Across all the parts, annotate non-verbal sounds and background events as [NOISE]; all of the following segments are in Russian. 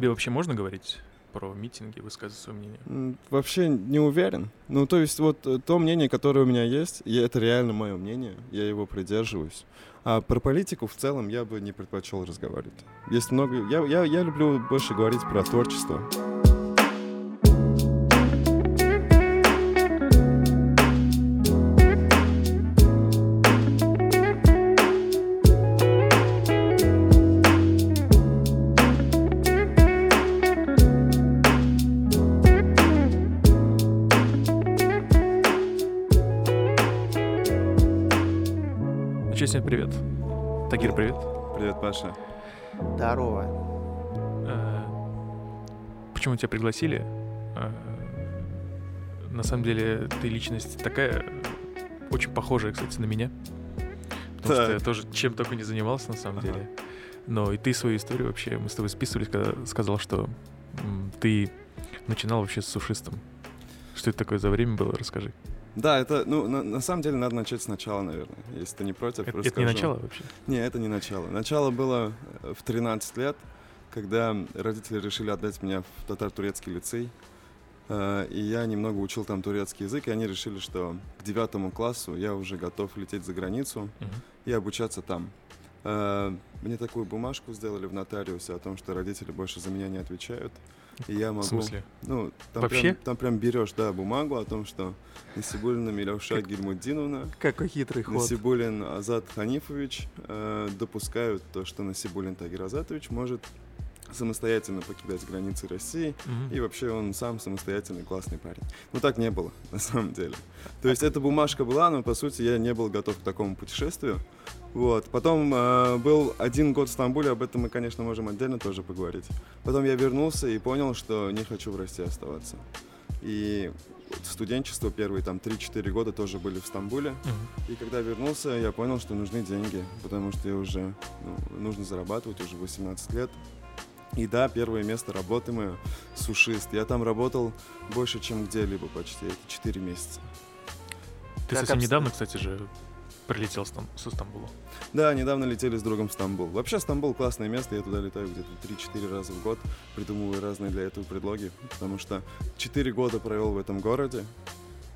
тебе вообще можно говорить про митинги, высказывать свое мнение? Вообще не уверен. Ну, то есть вот э, то мнение, которое у меня есть, и это реально мое мнение, я его придерживаюсь. А про политику в целом я бы не предпочел разговаривать. Есть много... Я, я, я люблю больше говорить про творчество. Тагир, привет. Привет, Паша. Здорово. Э, почему тебя пригласили? Э, на самом деле, ты личность такая, очень похожая, кстати, на меня. Потому так. что я тоже чем только не занимался, на самом ага. деле. Но и ты свою историю вообще, мы с тобой списывались, когда сказал, что ты начинал вообще с сушистом. Что это такое за время было, расскажи. Да, это, ну, на, на самом деле надо начать сначала, наверное, если ты не против. Это, это не начало вообще? Не, это не начало. Начало было э, в 13 лет, когда родители решили отдать меня в татар-турецкий лицей. Э, и я немного учил там турецкий язык, и они решили, что к девятому классу я уже готов лететь за границу uh-huh. и обучаться там. Э, мне такую бумажку сделали в нотариусе о том, что родители больше за меня не отвечают. Я могу... В смысле? Ну, там Вообще? Прям, там прям берешь, да, бумагу о том, что Насибулина Милевша как... Гильмудиновна... Какой хитрый ход. Насибулин Азат Ханифович э, допускают то, что Насибулин Тагир Азатович может самостоятельно покидать границы России, mm-hmm. и вообще он сам самостоятельный классный парень. Ну так не было, [LAUGHS] на самом деле. То есть эта бумажка была, но по сути я не был готов к такому путешествию. Вот. Потом э, был один год в Стамбуле, об этом мы, конечно, можем отдельно тоже поговорить. Потом я вернулся и понял, что не хочу в России оставаться. И студенчество первые там 3-4 года тоже были в Стамбуле. Uh-huh. И когда вернулся, я понял, что нужны деньги, потому что я уже ну, нужно зарабатывать уже 18 лет. И да, первое место работы мое — сушист. Я там работал больше, чем где-либо почти. Это 4 месяца. Ты как совсем обстоит? недавно, кстати же, прилетел со Стамбула. Да, недавно летели с другом в Стамбул. Вообще Стамбул классное место, я туда летаю где-то 3-4 раза в год, придумываю разные для этого предлоги, потому что 4 года провел в этом городе,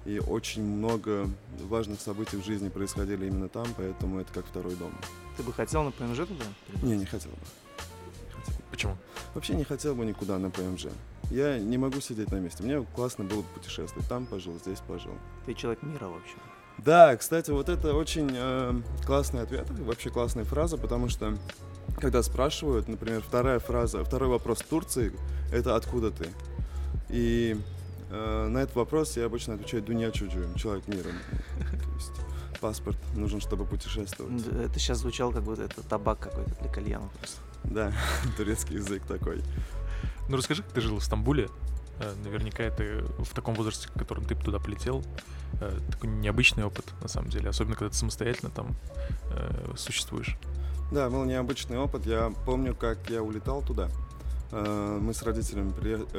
и очень много важных событий в жизни происходили именно там, поэтому это как второй дом. Ты бы хотел на ПМЖ туда? Не, не хотел бы. Почему? Вообще не хотел бы никуда на ПМЖ. Я не могу сидеть на месте. Мне классно было бы путешествовать. Там пожил, здесь пожил. Ты человек мира вообще. Да, кстати, вот это очень э, классный ответ, вообще классная фраза, потому что когда спрашивают, например, вторая фраза, второй вопрос Турции, это откуда ты? И э, на этот вопрос я обычно отвечаю Дуня Чуджуем, человек мира. То есть паспорт нужен, чтобы путешествовать. Это сейчас звучало как будто это табак какой-то для кальяна просто. Да, [LAUGHS] турецкий язык такой. Ну расскажи, как ты жил в Стамбуле? Э, наверняка это в таком возрасте, в котором ты туда полетел, э, такой необычный опыт, на самом деле, особенно когда ты самостоятельно там э, существуешь. Да, был необычный опыт. Я помню, как я улетал туда. Мы с родителями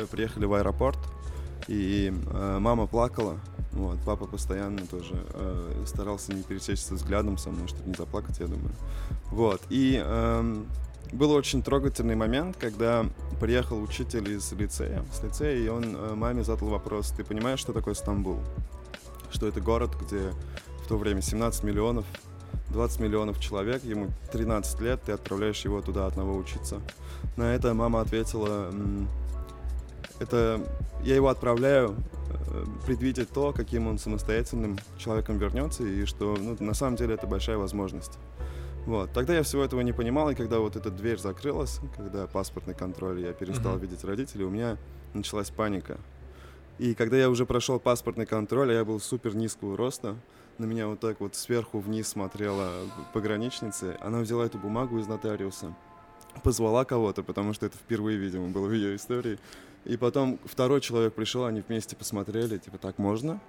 приехали в аэропорт, и мама плакала. Вот, папа постоянно тоже старался не пересечься взглядом со мной, чтобы не заплакать, я думаю. Вот. И эм, был очень трогательный момент, когда приехал учитель из лицея, с лицея, и он э, маме задал вопрос, ты понимаешь, что такое Стамбул? Что это город, где в то время 17 миллионов, 20 миллионов человек, ему 13 лет, ты отправляешь его туда одного учиться. На это мама ответила, это я его отправляю э, предвидеть то, каким он самостоятельным человеком вернется, и что ну, на самом деле это большая возможность. Вот. Тогда я всего этого не понимал, и когда вот эта дверь закрылась, когда паспортный контроль, я перестал mm-hmm. видеть родителей, у меня началась паника. И когда я уже прошел паспортный контроль, а я был супер низкого роста, на меня вот так вот сверху вниз смотрела пограничница, она взяла эту бумагу из нотариуса, позвала кого-то, потому что это впервые, видимо, было в ее истории. И потом второй человек пришел, они вместе посмотрели, типа, так можно?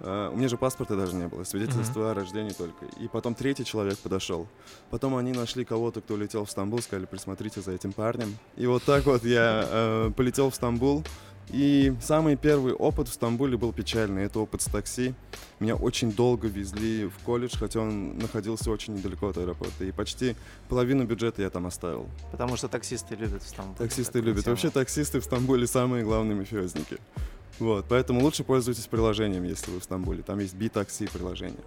Uh, у меня же паспорта даже не было, свидетельства uh-huh. о рождении только. И потом третий человек подошел. Потом они нашли кого-то, кто летел в Стамбул, сказали, присмотрите за этим парнем. И вот так вот я uh, полетел в Стамбул. И самый первый опыт в Стамбуле был печальный. Это опыт с такси. Меня очень долго везли в колледж, хотя он находился очень недалеко от аэропорта. И почти половину бюджета я там оставил. Потому что таксисты любят в Стамбуле. Таксисты любят. тему. Вообще таксисты в Стамбуле самые главные мафиозники. Вот, поэтому лучше пользуйтесь приложением, если вы в Стамбуле. Там есть B-такси приложение.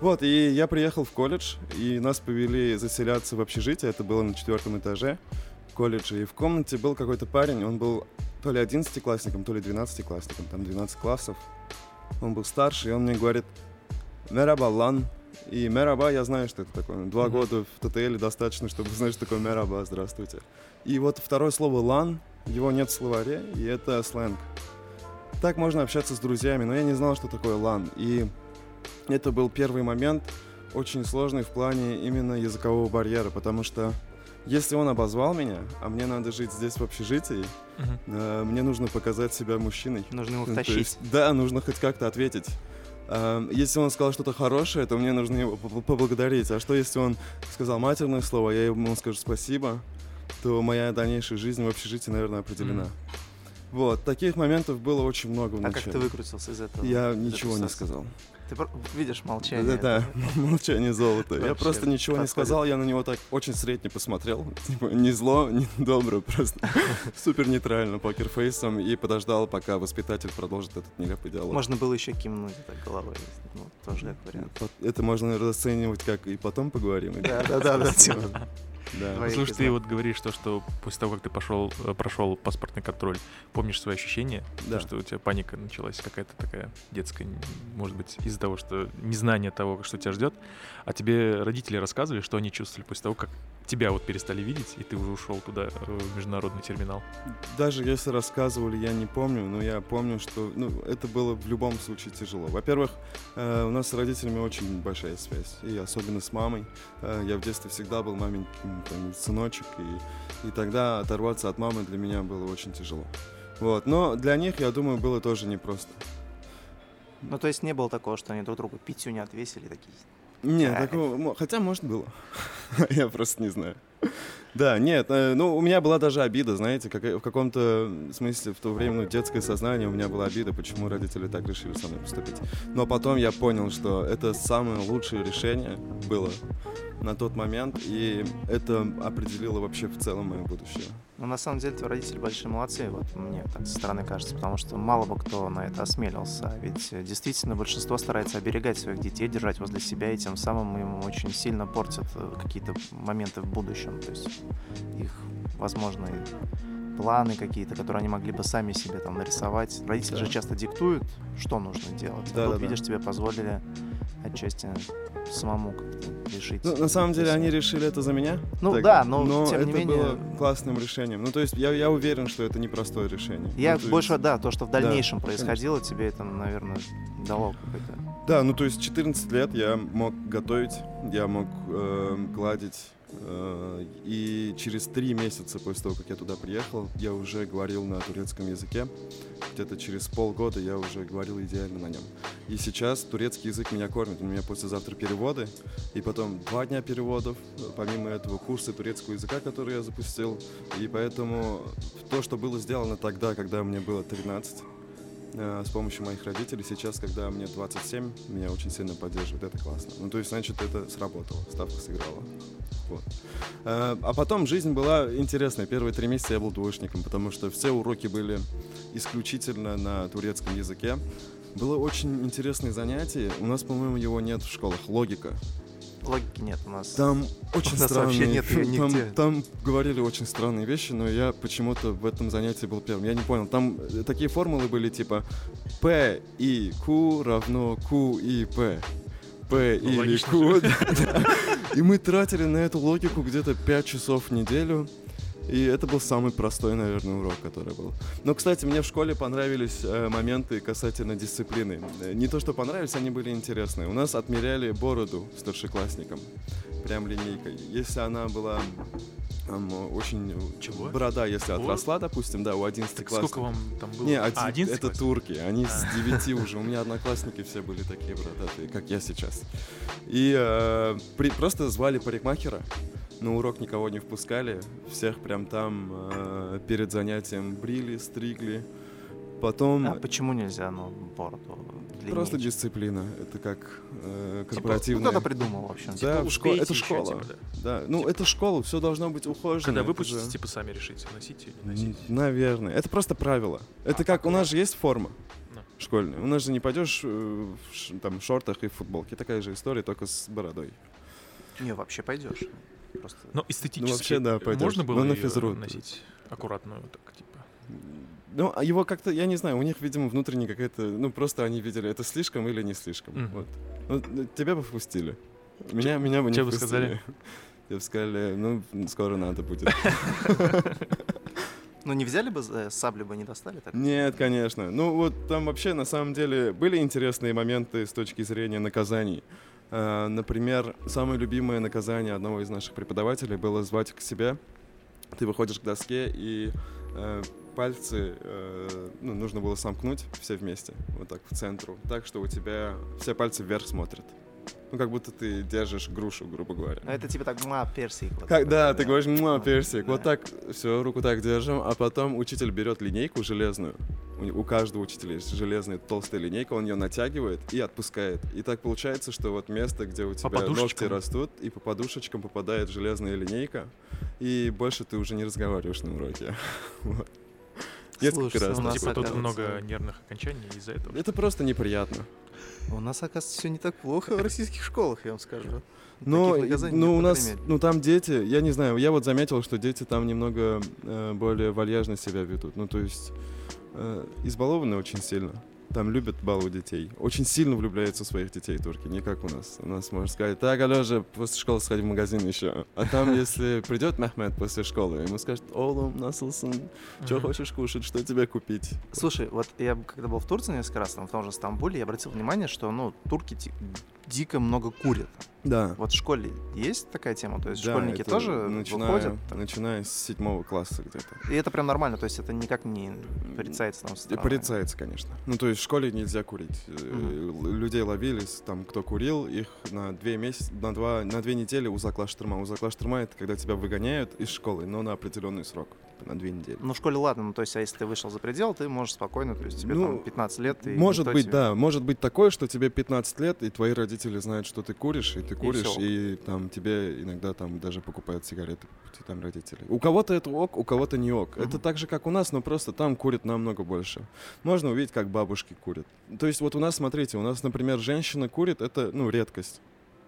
Вот, и я приехал в колледж, и нас повели заселяться в общежитие. Это было на четвертом этаже колледжа. И в комнате был какой-то парень, он был то ли 11-классником, то ли 12-классником, там 12 классов. Он был старше, и он мне говорит, «Merhaba, lan». И «Merhaba» я знаю, что это такое. Два Мгм. года в ТТЛ достаточно, чтобы знать, что такое «Merhaba», здравствуйте. И вот второе слово «lan», его нет в словаре, и это сленг. Так можно общаться с друзьями, но я не знал, что такое «lan». И это был первый момент, очень сложный в плане именно языкового барьера, потому что если он обозвал меня, а мне надо жить здесь в общежитии, Мгм. э, мне нужно показать себя мужчиной. Нужно его Ну, втащить. есть, да, нужно хоть как-то ответить. А, Если он сказал что-то хорошее, то мне нужно его по- поблагодарить. А что если он сказал матерное слово, я ему скажу спасибо, то моя дальнейшая жизнь в общежитии, наверное, определена. Мгм. Вот, таких моментов было очень много в А как ты выкрутился из этого? Я из ничего не ситуации? сказал. Ты видишь молчание. Да, да, [LAUGHS] молчание золото. Я просто ничего не подходит. сказал, я на него так очень средне посмотрел. [LAUGHS] Типа, не зло, не [LAUGHS] добро, просто супер нейтрально, покерфейсом, и подождал, пока воспитатель продолжит этот нелепый диалог. Можно было еще кивнуть так головой. Ну, тоже как вариант. Пот- Это можно расценивать как и потом поговорим. Да, да, да, да. Да. Слушай, ты вот говоришь то, что после того, как ты пошел, э, прошел паспортный контроль, помнишь свои ощущения? Да. То, что у тебя паника началась какая-то такая детская, может быть, из-за того, что незнание того, что тебя ждет. А тебе родители рассказывали, что они чувствовали после того, как тебя вот перестали видеть, и ты уже ушел туда, э, в международный терминал? Даже если рассказывали, я не помню, но я помню, что ну, это было в любом случае тяжело. Во-первых, э, у нас с родителями очень большая связь, и особенно с мамой. Э, я в детстве всегда был мамин м, там, сыночек, и, и тогда оторваться от мамы для меня было очень тяжело. Вот. Но для них, я думаю, было тоже непросто. Ну, то есть не было такого, что они друг другу пятью не отвесили такие. Нет, Кайф. такого, мо- хотя, может, было. [LAUGHS] Я просто не знаю. Да, нет, э, ну, у меня была даже обида, знаете, как, в каком-то смысле в то время, ну, детское сознание, у меня была обида, почему родители так решили со мной поступить. Но потом я понял, что это самое лучшее решение было на тот момент, и это определило вообще в целом мое будущее. Но на самом деле твои родители большие молодцы, вот мне так со стороны кажется, потому что мало бы кто на это осмелился. А Ведь э, действительно большинство старается оберегать своих детей, держать возле себя, и тем самым им очень сильно портят э, какие-то моменты в будущем. То есть их возможные планы какие-то, которые они могли бы сами себе там нарисовать. Родители Да. же часто диктуют, что нужно делать. А Да, тут, да, да. видишь, тебе позволили отчасти самому как-то решить. Ну, на самом деле, они решили это за меня. Ну да, но тем это не менее- было классным решением. Ну, то есть, я, я уверен, что это непростое решение. Я Ну, больше, есть- да, то, что в да, дальнейшем конечно. происходило, тебе это, наверное, дало какой-то... Да, ну то есть 14 лет я мог готовить, я мог э, гладить. э, и через три месяца после того, как я туда приехал, я уже говорил на турецком языке. Где-то через полгода я уже говорил идеально на нем. И сейчас турецкий язык меня кормит. У меня послезавтра переводы, и потом два дня переводов. Помимо этого курсы турецкого языка, которые я запустил. И поэтому то, что было сделано тогда, когда мне было 13, э, с помощью моих родителей. Сейчас, когда мне 27, меня очень сильно поддерживают. Это классно. Ну, то есть, значит, это сработало, ставка сыграла. Вот. Э, А потом жизнь была интересная. Первые три месяца я был двоечником, потому что все уроки были исключительно на турецком языке. Было очень интересное занятие. У нас, по-моему, его нет в школах. Логика. Логики нет у нас. Там очень У нас странные... вообще нет её там, нигде. там говорили очень странные вещи, но я почему-то в этом занятии был первым. Я не понял. Там э, такие формулы были типа P и Q равно Q и P. P Ну, или Q. [LAUGHS] И мы тратили на эту логику где-то 5 часов в неделю. И это был самый простой, наверное, урок, который был. Но, кстати, мне в школе понравились э, моменты касательно дисциплины. Э, Не то, что понравились, они были интересные. У нас отмеряли бороду старшеклассникам, прям линейкой. Если она была там, очень... Чего? Борода, если Бороду? отросла, допустим, да, у 11 Так классов. сколько вам там было? Не, а, один, 11 это класс? турки, они с А. 9 уже. У меня одноклассники все были такие бородатые, как я сейчас. И э, при- просто звали парикмахера, на урок никого не впускали, всех прям там э, перед занятием брили, стригли. Потом... А почему нельзя, ну, бороду длиннее? Просто дисциплина. Это как э, Типа, корпоративная. ну, кто-то придумал, в общем. Да, Типа, в школе. Это школа. типа, Да, ну Типа- это школа, все должно быть ухожено. Когда выпустите, же- типа сами решите, носить ее, не Н- носить. Наверное. Это просто правило. Это как у нас же есть форма Ну. школьная. У нас же не пойдешь э, в там шортах и в футболке. Такая же история, только с бородой. Не, вообще пойдешь. Просто... Но эстетически Ну, вообще, да, пойдёшь. можно было Ну, на физру. носить аккуратную, так, типа. Ну, а его как-то, я не знаю, у них, видимо, внутренне какая-то, ну, просто они видели, это слишком или не слишком. Мгм. Вот. Ну, ну, тебя бы впустили. Меня, меня бы не бы впустили. сказали? [LAUGHS] Тебе бы сказали, ну, скоро надо будет. [LAUGHS] Ну, не взяли бы, сабли бы не достали так? Нет, конечно. Ну, вот там вообще, на самом деле, были интересные моменты с точки зрения наказаний. Э, Например, самое любимое наказание одного из наших преподавателей было звать к себе. Ты выходишь к доске, и э, пальцы э, ну, нужно было сомкнуть все вместе, вот так в центру, так что у тебя все пальцы вверх смотрят. Ну, как будто ты держишь грушу, грубо говоря. Ну, это типа так, ма, персик. вот Как, такой, да, ты говоришь, муа, персик. Вот да. так, все, руку так держим, а потом учитель берет линейку железную. У, у каждого учителя есть железная толстая линейка, он ее натягивает и отпускает. И так получается, что вот место, где у тебя ногти растут, и по подушечкам попадает железная линейка, и больше ты уже не разговариваешь на уроке. [LAUGHS] Вот. Несколько раз. у нас Типа тут много нервных окончаний из-за этого. Это просто неприятно. У нас, оказывается, все не так плохо в российских школах, я вам скажу. Но, ну, не у нас, ну, там дети, я не знаю, я вот заметил, что дети там немного э, более вальяжно себя ведут. Ну, то есть, э, избалованы очень сильно. Там любят баловать детей. Очень сильно влюбляются в своих детей турки, не как у нас. У нас можно сказать, так, Алёжа, после школы сходи в магазин еще. А там, [LAUGHS] если придет Мехмед после школы, ему скажет, Олум, насылсын, что хочешь кушать, что тебе купить? Слушай, вот я когда был в Турции несколько раз, там в том же Стамбуле, я обратил внимание, что, ну, турки дико много курят. Да. Вот в школе есть такая тема? То есть Да, школьники тоже начиная, выходят? начиная с седьмого класса где-то. И это прям нормально, то есть это никак не порицается там стороны. порицается, конечно. Ну, то есть в школе нельзя курить. Л- Людей ловили, с- там, кто курил, их на две месяца, на два, на две недели узакла штурма. Узакла штурма — это когда тебя выгоняют из школы, но на определенный срок, на две недели. Ну, в школе ладно, ну, то есть, а если ты вышел за предел, ты можешь спокойно, то есть тебе Ну, там 15 лет, и Может быть, тебе- да, может быть такое, что тебе 15 лет, и твои родители знают, что ты куришь, и ты куришь, всё. и, там тебе иногда там даже покупают сигареты там родители. У кого-то это ок, у кого-то не ок. Это Мгм. так же, как у нас, но просто там курят намного больше. Можно увидеть, как бабушки курят. То есть вот у нас, смотрите, у нас, например, женщина курит, это, ну, редкость.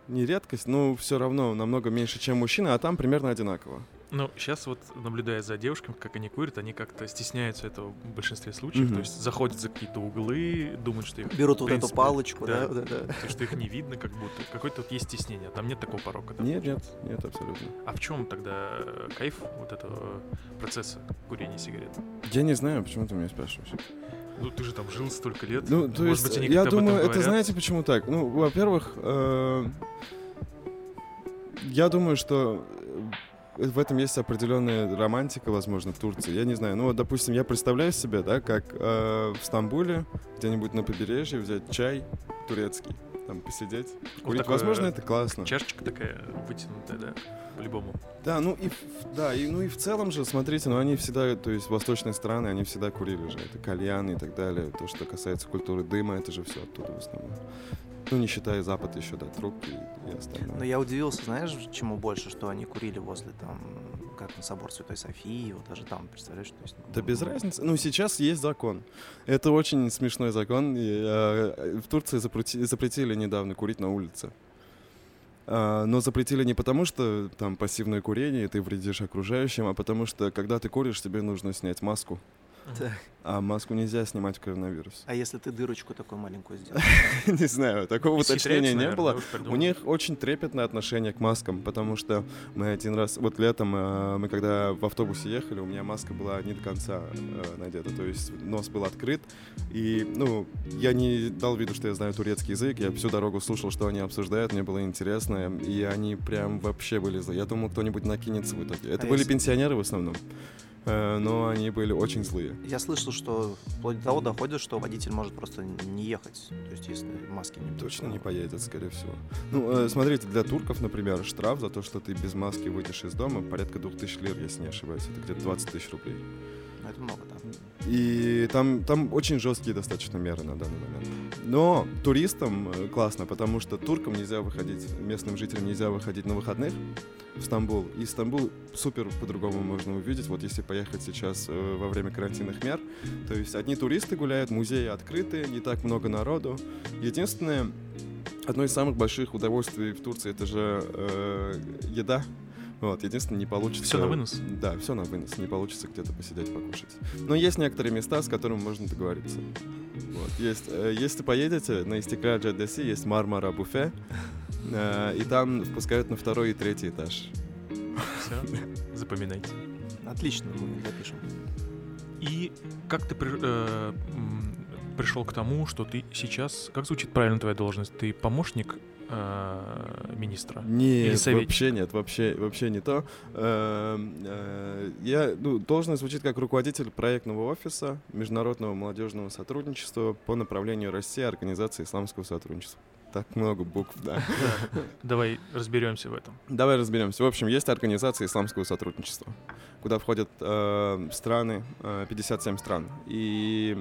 Не редкость, но все равно намного меньше, чем мужчина, а там примерно одинаково. Ну, сейчас вот, наблюдая за девушками, как они курят, они как-то стесняются этого в большинстве случаев. Мгм. То есть заходят за какие-то углы, думают, что их... Берут в вот эту принципе, палочку, да. да, да, да. То, что их не видно, как будто. Какое-то вот есть стеснение. Там нет такого порока. да, Нет, нет, получается? нет, абсолютно. А в чем тогда кайф вот этого процесса курения сигарет? Я не знаю, почему ты меня спрашиваешь. Ну, ты же там жил столько лет. Ну, то Может есть, быть, они я думаю, это знаете почему так? Ну, во-первых, э, я думаю, что в этом есть определенная романтика, возможно, в Турции. Я не знаю. Ну, вот, допустим, я представляю себе, да, как э, в Стамбуле, где-нибудь на побережье взять чай турецкий, там посидеть, курить. такое возможно, это классно. Чашечка такая вытянутая, да, по-любому. Да, ну и да, и ну и в целом же, смотрите, ну они всегда, то есть восточные страны, они всегда курили же, это кальян и так далее. То, что касается культуры дыма, это же все оттуда в основном. Ну, не считая Запад еще, да, трубки и, и остальное. Но я удивился, знаешь, чему больше, что они курили возле там, как на собор Святой Софии, вот даже там, представляешь, то есть... Да ну, без разницы. Ну, сейчас есть закон. Это очень смешной закон. И, э, в Турции запрети- запретили недавно курить на улице. А, но запретили не потому, что там пассивное курение, и ты вредишь окружающим, а потому что, когда ты куришь, тебе нужно снять маску. Так. А маску нельзя снимать в коронавирус. А если ты дырочку такую маленькую сделал? [LAUGHS] Не знаю, такого уточнения не было. У них очень трепетное отношение к маскам, потому что мы один раз, вот летом, э, мы когда в автобусе ехали, у меня маска была не до конца э, надета, то есть нос был открыт, и, ну, я не дал виду, что я знаю турецкий язык, я всю дорогу слушал, что они обсуждают, мне было интересно, и они прям вообще были злые. Я думал, кто-нибудь накинется в итоге. Это А были пенсионеры в основном, но они были очень злые. Я слышал, что вплоть до того доходит, что водитель может просто не ехать, то есть если маски не. Точно не поедет, скорее всего. Ну, э, смотрите, для турков, например, штраф за то, что ты без маски выйдешь из дома, порядка 2000 лир, если не ошибаюсь. Это где-то 20 тысяч рублей. Это это много, да. И там, там очень жесткие достаточно меры на данный момент. Но туристам э, классно, потому что туркам нельзя выходить, местным жителям нельзя выходить на выходных в Стамбул. И Стамбул супер по-другому можно увидеть, вот если поехать сейчас э, во время карантинных мер. То есть одни туристы гуляют, музеи открыты, не так много народу. Единственное, одно из самых больших удовольствий в Турции это же э, еда. Вот, единственное, не получится... Все на вынос? Да, все на вынос. Не получится где-то посидеть, покушать. Но есть некоторые места, с которыми можно договориться. Вот, есть, э, если поедете, на Истекляль Джаддаси есть Мармара буфе, э, и там впускают на второй и третий этаж. Все, запоминайте. Отлично, мы запишем. И как ты при- э, пришел к тому, что ты сейчас... Как звучит правильно твоя должность? Ты помощник э, министра? Нет, вообще нет, вообще, вообще не то. Эм, э, Я, ну, должность звучит как руководитель проектного офиса Международного молодежного сотрудничества по направлению России Организации исламского сотрудничества. Так много букв, да. Да. [LAUGHS] Давай разберемся в этом. Давай разберемся. В общем, есть Организация исламского сотрудничества, куда входят э, страны, э, 57 стран. И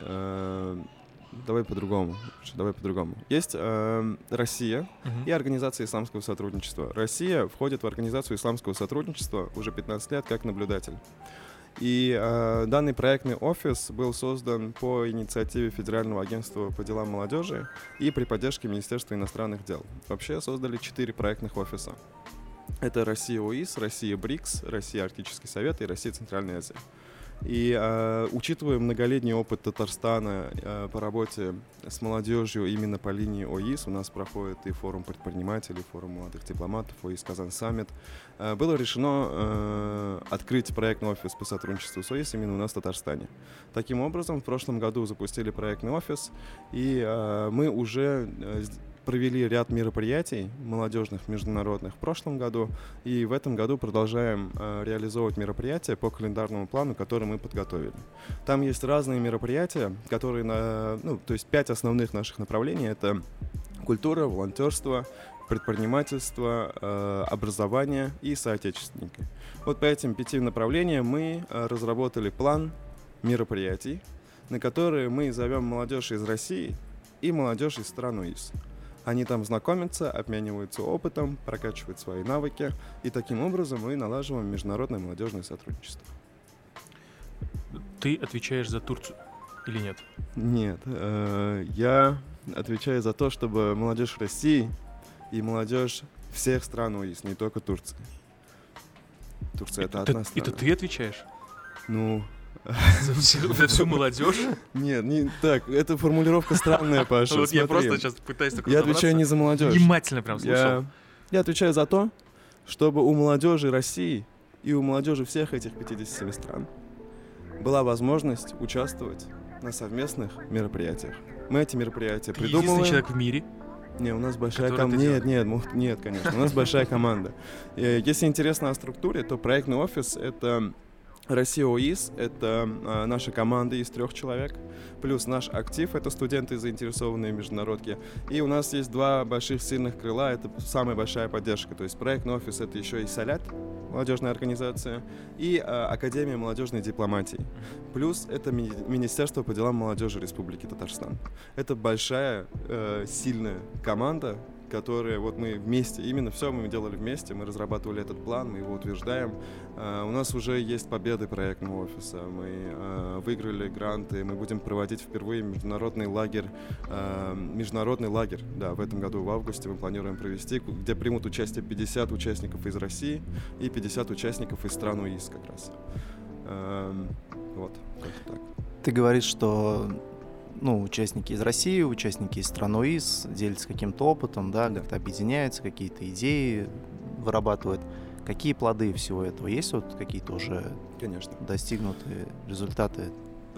э, давай по-другому. Давай по-другому. Есть э, Россия Мгм. и Организация исламского сотрудничества. Россия входит в Организацию исламского сотрудничества уже 15 лет как наблюдатель. И э, данный проектный офис был создан по инициативе Федерального агентства по делам молодежи и при поддержке Министерства иностранных дел. Вообще создали четыре проектных офиса. Это Россия ОИС, Россия БРИКС, Россия Арктический Совет и Россия Центральная Азия. И э, учитывая многолетний опыт Татарстана э, по работе с молодежью именно по линии ОИС, у нас проходит и форум предпринимателей, форум молодых дипломатов, ОИС Казан Саммит, э, было решено э, открыть проектный офис по сотрудничеству с ОИС именно у нас в Татарстане. Таким образом, в прошлом году запустили проектный офис, и э, мы уже э, провели ряд мероприятий молодежных, международных в прошлом году, и в этом году продолжаем э, реализовывать мероприятия по календарному плану, который мы подготовили. Там есть разные мероприятия, которые, на, ну, то есть пять основных наших направлений. Это культура, волонтерство, предпринимательство, э, образование и соотечественники. Вот по этим пяти направлениям мы э, разработали план мероприятий, на которые мы зовем молодежь из России и молодежь из стран УИС. Они там знакомятся, обмениваются опытом, прокачивают свои навыки, и таким образом мы налаживаем международное молодежное сотрудничество. Ты отвечаешь за Турцию или нет? Нет, э, я отвечаю за то, чтобы молодежь России и молодежь всех стран УИС, не только Турции. Турция это Это, одна страна. это ты отвечаешь? Ну, За всю, за всю молодежь? нет, не так, эта формулировка странная, [LAUGHS] Паша. Вот я просто сейчас пытаюсь только Я отвечаю не за молодежь. Внимательно прям слушал. Я, я отвечаю за то, чтобы у молодежи России и у молодежи всех этих 57 стран была возможность участвовать на совместных мероприятиях. Мы эти мероприятия Ты единственный придумываем. человек в мире. Не, у нас большая команда. это Нет, нет, нет, конечно. У нас большая команда. [LAUGHS] Э, Если интересно о структуре, то проектный офис это Россия ОИС, это а, наша команда из трех человек, плюс наш актив, это студенты, заинтересованные в международке. И у нас есть два больших сильных крыла, это самая большая поддержка. То есть проектный офис это еще и Солят, молодежная организация, и а, Академия молодежной дипломатии. Плюс это мини- Министерство по делам молодежи Республики Татарстан. Это большая, э, сильная команда, которая вот мы вместе, именно все мы делали вместе, мы разрабатывали этот план, мы его утверждаем. Э, у нас уже есть победы проектного офиса, мы э, выиграли гранты, мы будем проводить впервые международный лагерь, э, международный лагерь, да, в этом году в августе мы планируем провести, где примут участие 50 участников из России и 50 участников из стран УИС как раз. Эм, вот, так. Ты говоришь, что ну, участники из России, участники из стран ОИС делятся каким-то опытом, да, как-то объединяются, какие-то идеи вырабатывают. Какие плоды всего этого? Есть вот какие-то уже Конечно. достигнутые результаты?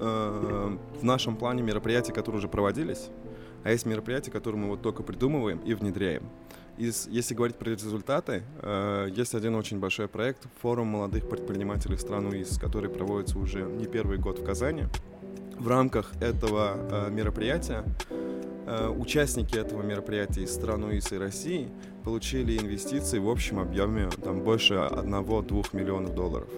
э, в нашем плане мероприятий, которые уже проводились, а есть мероприятия, которые мы вот только придумываем и внедряем. Из, если говорить про результаты, э, есть один очень большой проект «Форум молодых предпринимателей стран УИС», который проводится уже не первый год в Казани. В рамках этого э, мероприятия э, участники этого мероприятия из стран УИС и России получили инвестиции в общем объеме там, больше 1-2 миллионов долларов.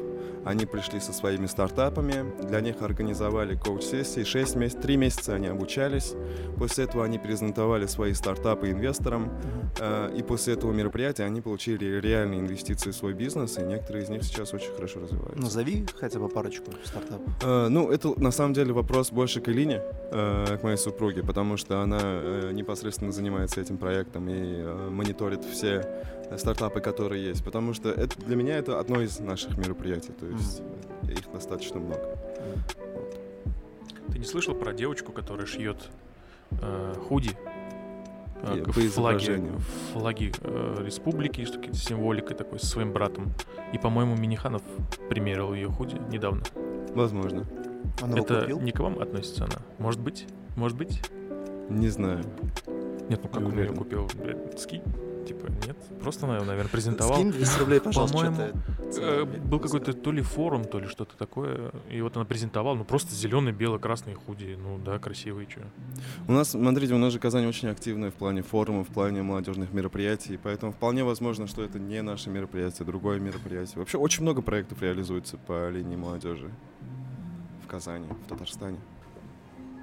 Они пришли со своими стартапами, для них организовали коуч-сессии, 6 месяцев, 3 месяца они обучались, после этого они презентовали свои стартапы инвесторам, э, и после этого мероприятия они получили реальные инвестиции в свой бизнес, и некоторые из них сейчас очень хорошо развиваются. Назови хотя бы парочку стартапов. Э, ну, это на самом деле вопрос больше к Илине, э, к моей супруге, потому что она э, непосредственно занимается этим проектом и э, мониторит все стартапы, которые есть, потому что это, для меня это одно из наших мероприятий, то есть mm. их достаточно много. Вот. Ты не слышал про девочку, которая шьет э, худи? Э, по флаги, флаги э, республики, что какие-то символикой такой со своим братом. И, по-моему, Миниханов примерил ее худи недавно. Возможно. Он Это не к вам относится она? Может быть? Может быть? Не знаю. Нет, ну как он ее купил? Скинь типа, нет. Просто, наверное, презентовал. Скинь 200 рублей, пожалуйста. По-моему, э, был какой-то то ли форум, то ли что-то такое. И вот она презентовала, ну, просто зеленый, белый, красный худи. Ну, да, красивые, что. У нас, смотрите, у нас же Казань очень активная в плане форумов, в плане молодежных мероприятий. Поэтому вполне возможно, что это не наше мероприятие, другое мероприятие. Вообще очень много проектов реализуется по линии молодежи в Казани, в Татарстане.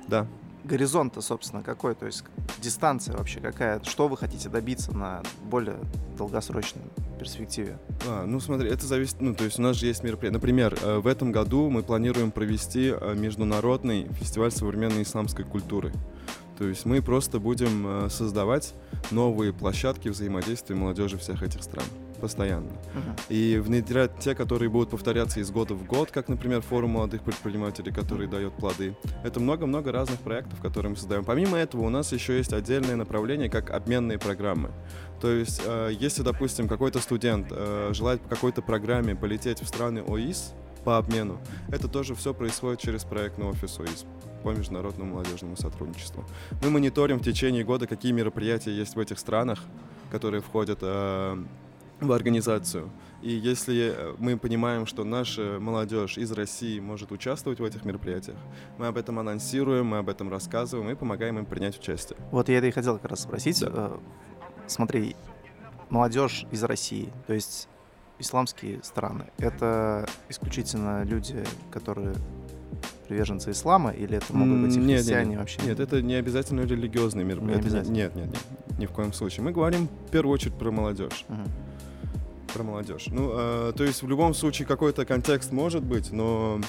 Да горизонт-то, собственно, какой? То есть дистанция вообще какая? Что вы хотите добиться на более долгосрочной перспективе? А, ну смотри, это зависит, ну то есть у нас же есть мероприятия. Например, э, в этом году мы планируем провести э, международный фестиваль современной исламской культуры. То есть мы просто будем э, создавать новые площадки взаимодействия молодежи всех этих стран постоянно. Uh-huh. И внедрять те, которые будут повторяться из года в год, как, например, форум молодых предпринимателей, который uh-huh. дает плоды. Это много-много разных проектов, которые мы создаем. Помимо этого, у нас еще есть отдельное направление, как обменные программы. То есть, э, если, допустим, какой-то студент э, желает по какой-то программе полететь в страны ОИС по обмену, это тоже все происходит через проектный офис ОИС по международному молодежному сотрудничеству. Мы мониторим в течение года, какие мероприятия есть в этих странах, которые входят э, в организацию. И если э, мы понимаем, что наша молодежь из России может участвовать в этих мероприятиях, мы об этом анонсируем, мы об этом рассказываем и помогаем им принять участие. Вот я это и хотел как раз спросить. Да. Э, смотри, молодежь из России, то есть исламские страны, это исключительно люди, которые приверженцы ислама, или это могут быть и нет, христиане нет, вообще? Нет, это не обязательно религиозные мероприятия. Не обязательно. Нет, нет, нет, ни в коем случае. Мы говорим в первую очередь про молодежь. Угу. Про молодежь. Ну, э, то есть в любом случае какой-то контекст может быть, но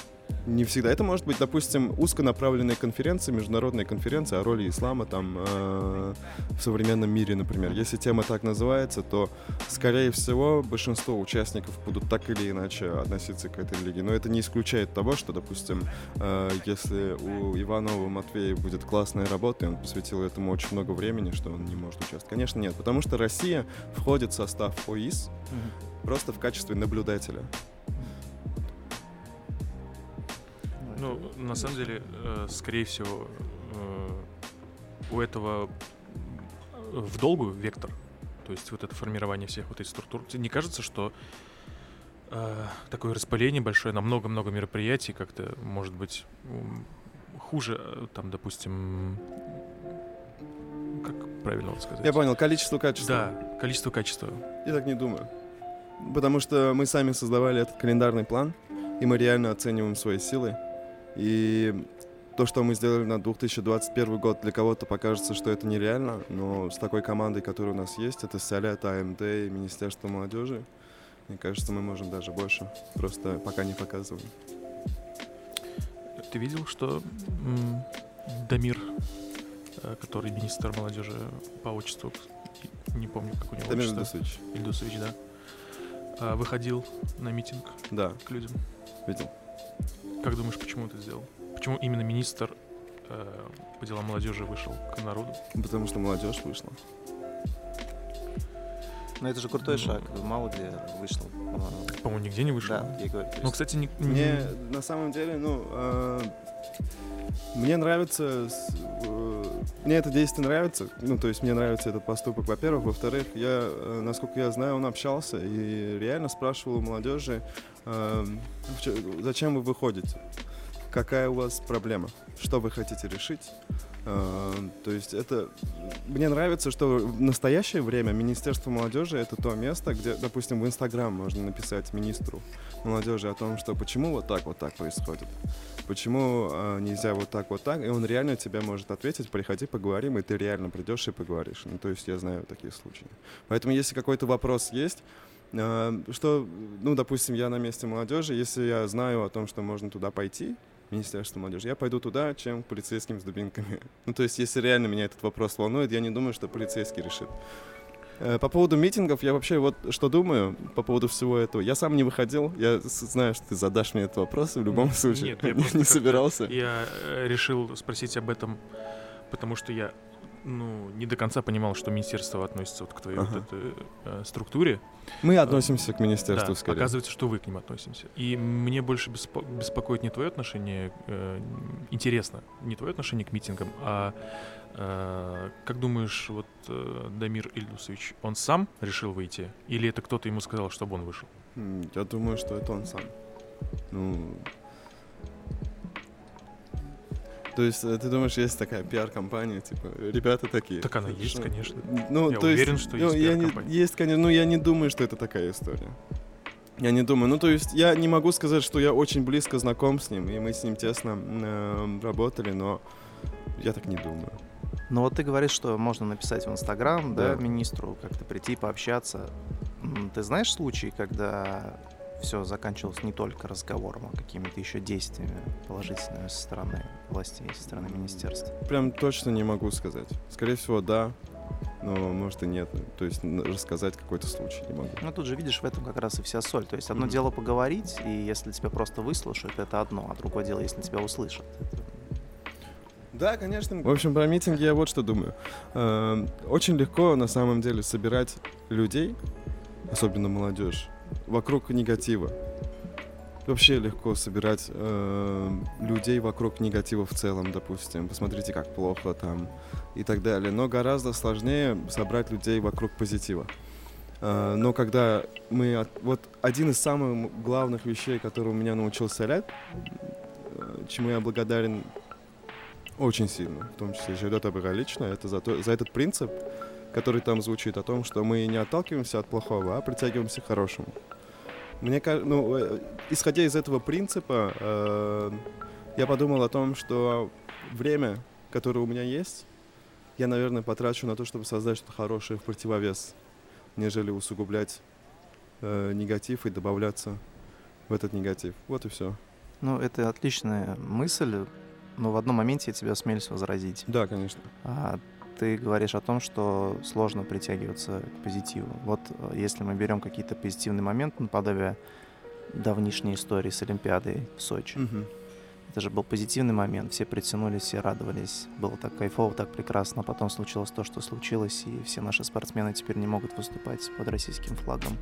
не всегда. Это может быть, допустим, узконаправленная конференция, международная конференция о роли ислама там э, в современном мире, например. Если тема так называется, то, скорее всего, большинство участников будут так или иначе относиться к этой религии. Но это не исключает того, что, допустим, э, если у Иванова Матвея будет классная работа, и он посвятил этому очень много времени, что он не может участвовать. Конечно, нет, потому что Россия входит в состав ОИС mm-hmm. просто в качестве наблюдателя. Ну, на самом деле, э, скорее всего, э, у этого в долгу вектор. То есть вот это формирование всех вот этих структур. Не кажется, что э, такое распыление большое на много-много мероприятий как-то может быть хуже, там, допустим, как правильно вот сказать? Я понял, количество качества. Да, количество качества. Я так не думаю. Потому что мы сами создавали этот календарный план, и мы реально оцениваем свои силы. И то, что мы сделали на 2021 год, для кого-то покажется, что это нереально, но с такой командой, которая у нас есть, это Солят, АМД и Министерство молодежи, мне кажется, мы можем даже больше, просто пока не показываем. Ты видел, что Дамир, э, который министр молодежи по отчеству, не помню, как у него Дамир Ильдусович. Ильдусович, да, а, выходил на митинг да. к людям? Видел. Как думаешь, почему это сделал? Почему именно министр э, по делам молодежи вышел к народу? Потому что молодежь вышла. Ну это же крутой ну, шаг, мало где вышло. По-моему, нигде не вышло. Да, я говорю. Ну, кстати, не... Мне на самом деле, ну, э, мне нравится, э, мне это действие нравится, ну, то есть мне нравится этот поступок, во-первых. Во-вторых, я, э, насколько я знаю, он общался и реально спрашивал у молодежи, э, зачем вы выходите. какая у вас проблема, что вы хотите решить. А, то есть это... Мне нравится, что в настоящее время Министерство молодежи — это то место, где, допустим, в Инстаграм можно написать министру молодежи о том, что почему вот так вот так происходит, почему э, нельзя вот так вот так, и он реально тебе может ответить, приходи, поговорим, и ты реально придешь и поговоришь. Ну, то есть я знаю такие случаи. Поэтому если какой-то вопрос есть, э, что, ну, допустим, я на месте молодежи, если я знаю о том, что можно туда пойти, Министерство молодежи. Я пойду туда, чем полицейским с дубинками. [LAUGHS] Ну, то есть, если реально меня этот вопрос волнует, я не думаю, что полицейский решит. Э, по поводу митингов, я вообще вот что думаю по поводу всего этого. Я сам не выходил, я знаю, что ты задашь мне этот вопрос в любом случае. Нет, я [LAUGHS] не собирался. Я э, решил спросить об этом, потому что я ну, не до конца понимал, что министерство относится вот к твоей ага. вот этой э, структуре. Мы относимся к министерству, да, скорее. Оказывается, что вы к ним относимся. И мне больше беспо- беспокоит не твое отношение, э, интересно, не твое отношение к митингам, а э, как думаешь, вот э, Дамир Ильдусович, он сам решил выйти? Или это кто-то ему сказал, чтобы он вышел? Я думаю, что это он сам. Ну, то есть э, ты думаешь, есть такая пиар-компания, типа, ребята такие. Так она есть, что? конечно. Ну, я то уверен, есть, что ну, есть я не, Есть, конечно, но я не думаю, что это такая история. Я не думаю. Ну, то есть я не могу сказать, что я очень близко знаком с ним, и мы с ним тесно э, работали, но я так не думаю. Ну вот ты говоришь, что можно написать в Инстаграм, да. да, министру, как-то прийти пообщаться. Ты знаешь случаи, когда все заканчивалось не только разговором, а какими-то еще действиями положительными со стороны властей, со стороны министерства? Прям точно не могу сказать. Скорее всего, да, но может и нет. То есть рассказать какой-то случай не могу. Ну тут же видишь, в этом как раз и вся соль. То есть одно mm-hmm. дело поговорить, и если тебя просто выслушают, это одно, а другое дело, если тебя услышат. Это... Да, конечно. В общем, про митинги я вот что думаю. Эм, очень легко на самом деле собирать людей, особенно молодежь, вокруг негатива. Вообще легко собирать э, людей вокруг негатива в целом, допустим. Посмотрите, как плохо там и так далее. Но гораздо сложнее собрать людей вокруг позитива. Э, но когда мы... От, вот один из самых главных вещей, который у меня научился Ляд, э, чему я благодарен очень сильно, в том числе Жирет Абра лично, это за, то, за этот принцип, который там звучит о том, что мы не отталкиваемся от плохого, а притягиваемся к хорошему. Мне кажется, ну, э, исходя из этого принципа, э, я подумал о том, что время, которое у меня есть, я, наверное, потрачу на то, чтобы создать что-то хорошее в противовес, нежели усугублять э, негатив и добавляться в этот негатив. Вот и все. Ну, это отличная мысль, но в одном моменте я тебя осмелюсь возразить. Да, конечно. А, ты говоришь о том, что сложно притягиваться к позитиву. Вот э, если мы берем какие-то позитивные моменты, наподобие давнишней истории с Олимпиадой в Сочи. Угу. Это же был позитивный момент, все притянулись, все радовались, было так кайфово, так прекрасно, а потом случилось то, что случилось, и все наши спортсмены теперь не могут выступать под российским флагом.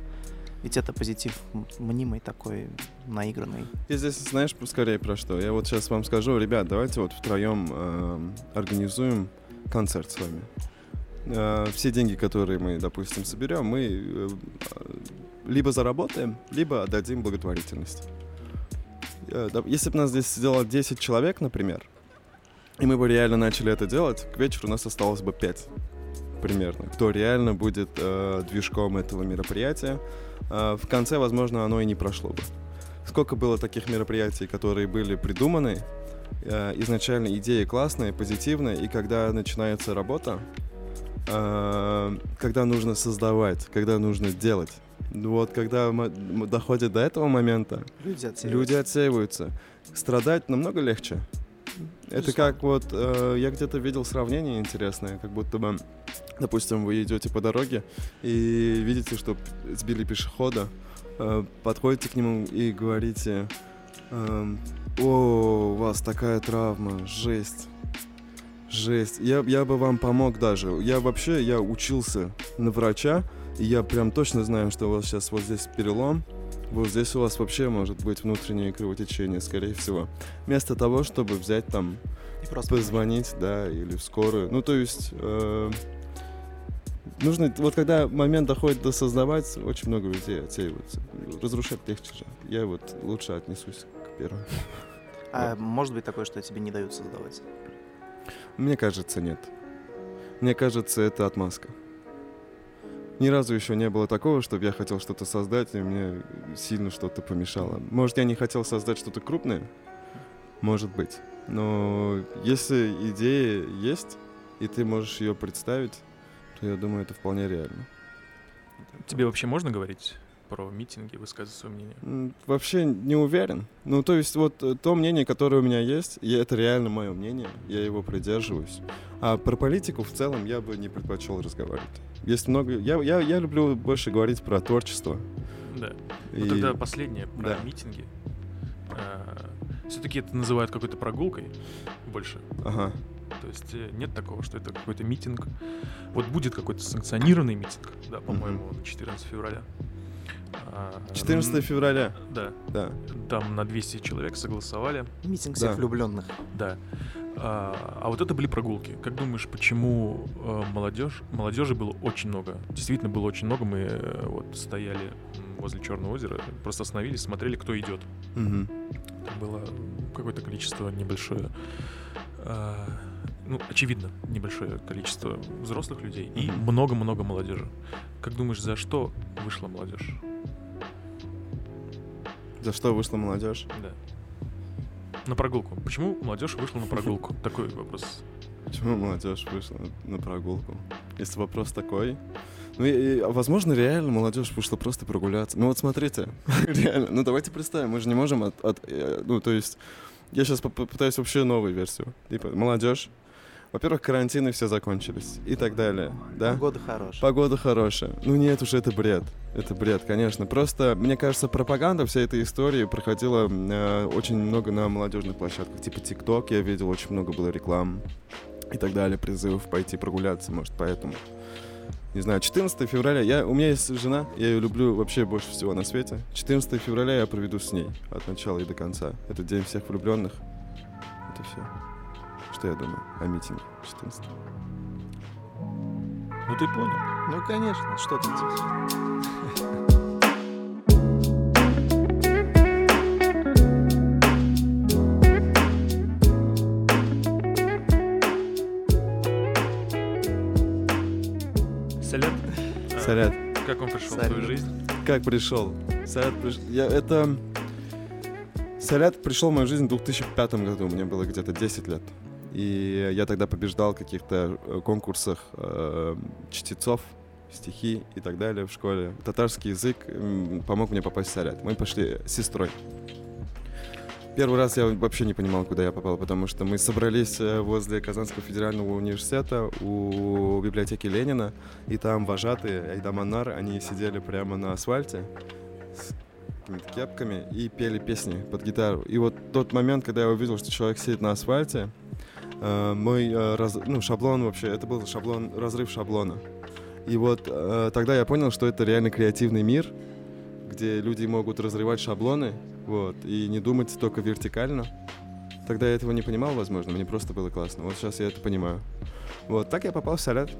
Ведь это позитив мнимый такой, наигранный. Я здесь, знаешь, скорее про что? Я вот сейчас вам скажу, ребят, давайте вот втроем э, организуем концерт с вами. Э, все деньги, которые мы, допустим, соберем, мы э, либо заработаем, либо отдадим благотворительность. Э, если бы нас здесь сидело 10 человек, например, и мы бы реально начали это делать, к вечеру у нас осталось бы 5 примерно, кто реально будет э, движком этого мероприятия. Э, в конце, возможно, оно и не прошло бы. Сколько было таких мероприятий, которые были придуманы, изначально идея классная, позитивная, и когда начинается работа, э, когда нужно создавать, когда нужно делать, вот когда доходит до этого момента, люди отсеиваются. люди отсеиваются. Страдать намного легче. Это как вот э, я где-то видел сравнение интересное, как будто бы, допустим, вы идете по дороге и видите, что сбили пешехода, э, подходите к нему и говорите, э, о, вас такая травма, жесть. Жесть. Я, я бы вам помог даже. Я вообще, я учился на врача, и я прям точно знаю, что у вас сейчас вот здесь перелом, вот здесь у вас вообще может быть внутреннее кровотечение, скорее всего. Вместо того, чтобы взять там, и просто позвонить, да, или в скорую. Ну, то есть... Э, нужно, вот когда момент доходит до создавать, очень много людей отсеиваются. Разрушать легче же. Я вот лучше отнесусь к первому. А может быть такое, что тебе не дают создавать? Мне кажется, нет. Мне кажется, это отмазка. Ни разу еще не было такого, чтобы я хотел что-то создать, и мне сильно что-то помешало. Может, я не хотел создать что-то крупное? Может быть. Но если идея есть, и ты можешь ее представить, то я думаю, это вполне реально. Тебе вообще можно говорить про митинги, высказывать свое мнение? Вообще не уверен. Ну, то есть вот э, то мнение, которое у меня есть, и это реально мое мнение, я его придерживаюсь. А про политику в целом я бы не предпочел разговаривать. Есть много... Я, я, я люблю больше говорить про творчество. Да. И... Ну тогда последнее про да. митинги. А, все-таки это называют какой-то прогулкой больше. Ага. То есть э, нет такого, что это какой-то митинг. Вот будет какой-то санкционированный митинг, да, по-моему, mm-hmm. 14 февраля. 14 а, февраля. Да. Да. Там на 200 человек согласовали. Митинг всех да. влюбленных. Да. А, а вот это были прогулки. Как думаешь, почему э, молодежь, молодежи было очень много? Действительно было очень много. Мы э, вот стояли возле Черного озера, просто остановились, смотрели, кто идет. Угу. Там было какое-то количество небольшое. Э, ну, очевидно, небольшое количество взрослых людей и много-много молодежи. Как думаешь, за что вышла молодежь? За что вышла молодежь? Да. На прогулку. Почему молодежь вышла на прогулку? [LAUGHS] Такой вопрос. Почему молодежь вышла на прогулку? Если вопрос такой. Ну, и, и, возможно, реально молодежь вышла просто прогуляться. Ну вот смотрите, [LAUGHS] реально, ну давайте представим, мы же не можем от, от э, ну то есть, я сейчас попытаюсь вообще новую версию. Типа, молодежь во-первых, карантины все закончились и так далее, да? Погода хорошая. Погода хорошая. Ну нет уж, это бред. Это бред, конечно. Просто, мне кажется, пропаганда всей этой истории проходила э, очень много на молодежных площадках. Типа ТикТок я видел, очень много было реклам и так далее, призывов пойти прогуляться, может, поэтому. Не знаю, 14 февраля, я, у меня есть жена, я ее люблю вообще больше всего на свете. 14 февраля я проведу с ней от начала и до конца. Это день всех влюбленных. Это все что я думаю о митинге 14 Ну ты понял. Ну конечно, что ты здесь. Салят. Салят. А, как он пришел Салят. в твою жизнь? Как пришел? Салят пришел. Я это. Салят пришел в мою жизнь в 2005 году. Мне было где-то 10 лет. И я тогда побеждал в каких-то э, конкурсах э, чтецов, стихи и так далее в школе. Татарский язык помог мне попасть в Сарят. Мы пошли с сестрой. Первый раз я вообще не понимал, куда я попал, потому что мы собрались э, возле Казанского федерального университета у библиотеки Ленина, и там вожатые Айдаманар, они сидели прямо на асфальте с кепками и пели песни под гитару. И вот тот момент, когда я увидел, что человек сидит на асфальте, мой э, раз, ну, шаблон вообще, это был шаблон, разрыв шаблона. И вот э, тогда я понял, что это реально креативный мир, где люди могут разрывать шаблоны, вот, и не думать только вертикально. Тогда я этого не понимал, возможно, мне просто было классно. Вот сейчас я это понимаю. Вот, так я попал в Салят.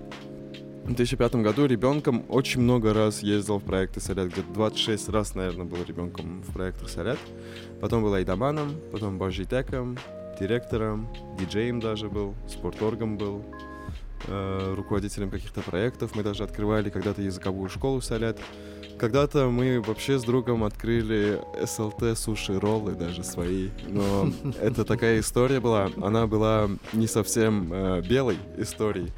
В 2005 году ребенком очень много раз ездил в проекты Салят. Где-то 26 раз, наверное, был ребенком в проектах Салят. Потом был Айдаманом, потом Божитеком, директором, диджеем даже был, спорторгом был, э, руководителем каких-то проектов. Мы даже открывали когда-то языковую школу Салят. Когда-то мы вообще с другом открыли СЛТ суши роллы даже свои, но [LAUGHS] это такая история была. Она была не совсем э, белой историей.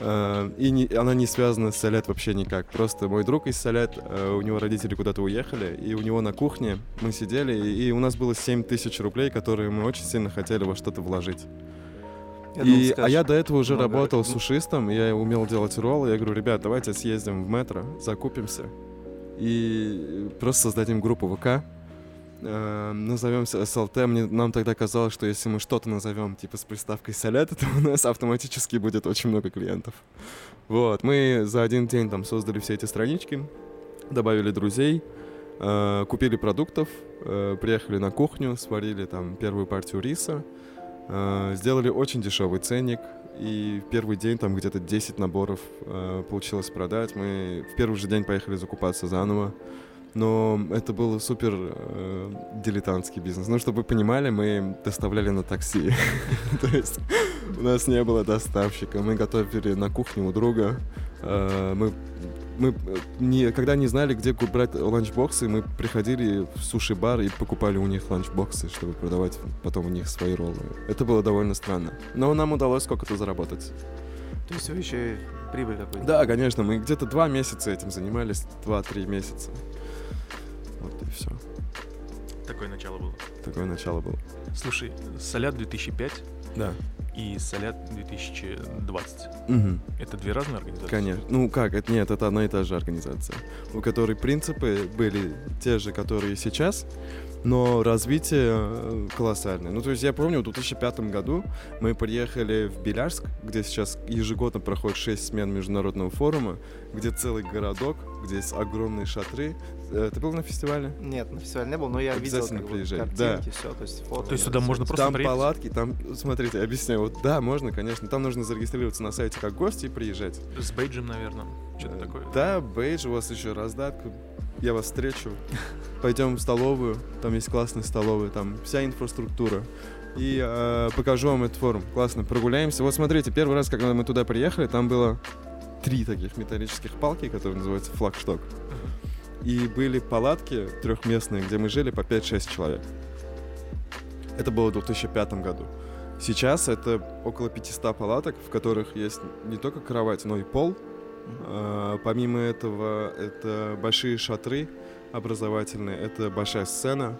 Uh, и не, она не связана с Салят вообще никак. Просто мой друг из Салят, uh, у него родители куда-то уехали, и у него на кухне мы сидели, и, и у нас было 7 тысяч рублей, которые мы очень сильно хотели во что-то вложить. Я и, думал, скажешь, а я до этого уже много... работал сушистом, я умел делать роллы. Я говорю, ребят, давайте съездим в метро, закупимся и просто создадим группу ВК, э, назовемся SLT. Мне, нам тогда казалось, что если мы что-то назовем типа с приставкой салят, [LAUGHS] то у нас автоматически будет очень много клиентов. Вот, мы за один день там создали все эти странички, добавили друзей, э, купили продуктов, э, приехали на кухню, сварили там первую партию риса, э, сделали очень дешевый ценник, и в первый день там где-то 10 наборов э, получилось продать. Мы в первый же день поехали закупаться заново. Но это был супер э, дилетантский бизнес. Ну, чтобы вы понимали, мы доставляли на такси. [LAUGHS] То есть у нас не было доставщика, мы готовили на кухне у друга. Э, мы мы не, когда не знали, где брать ланчбоксы, мы приходили в суши-бар и покупали у них ланчбоксы, чтобы продавать потом у них свои роллы. Это было довольно странно. Но нам удалось сколько-то заработать. То есть вы еще прибыль какую-то? Да, конечно. Мы где-то два месяца этим занимались, два-три месяца. Вот и все. Такое начало было. Такое начало было. Слушай, Солят 2005 Да. и Солят 2020. Мгм. Это две разные организации? Конечно. Ну как, это нет, это одна и та же организация, у которой принципы были те же, которые сейчас, но развитие э, колоссальное. Ну, то есть я помню, в 2005 году мы приехали в Белярск, где сейчас ежегодно проходит 6 смен международного форума, где целый городок, где есть огромные шатры. Э, Ты был на фестивале? Нет, на фестивале не был, но я видел Обязательно как бы, картинки, все, то есть фото. То есть сюда можно просто там приехать? палатки, там, смотрите, объясняю, вот да, можно, конечно, там нужно зарегистрироваться на сайте как гость и приезжать. С бейджем, наверное. Что-то Э, такое. Да, бейдж, у вас еще раздатка. Я вас встречу. Пойдем в столовую. Там есть классная столовая, там вся инфраструктура. И э, покажу вам этот форум. Классно, прогуляемся. Вот смотрите, первый раз, когда мы туда приехали, там было три таких металлических палки, которые называются флагшток. И были палатки трехместные, где мы жили по 5-6 человек. Это было в 2005 году. Сейчас это около 500 палаток, в которых есть не только кровать, но и пол, а, Помимо этого, это большие шатры образовательные, это большая сцена,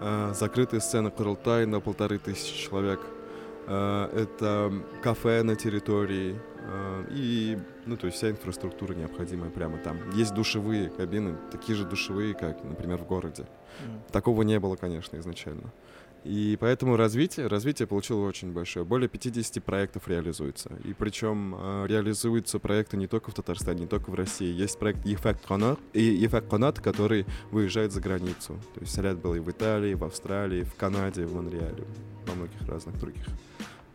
а, закрытая сцена Курултай на полторы тысячи человек. А, Это кафе на территории а, и, ну, то есть вся инфраструктура необходимая прямо там. Есть душевые кабины, такие же душевые, как, например, в городе. Мгм. Такого не было, конечно, изначально. И поэтому развитие, развитие получило очень большое. Более 50 проектов реализуется. И причем э, реализуются проекты не только в Татарстане, не только в России. Есть проект Ефект Конат, и Ефект Конат, который выезжает за границу. То есть Салят был и в Италии, и в Австралии, в Канаде, в Монреале, во многих разных других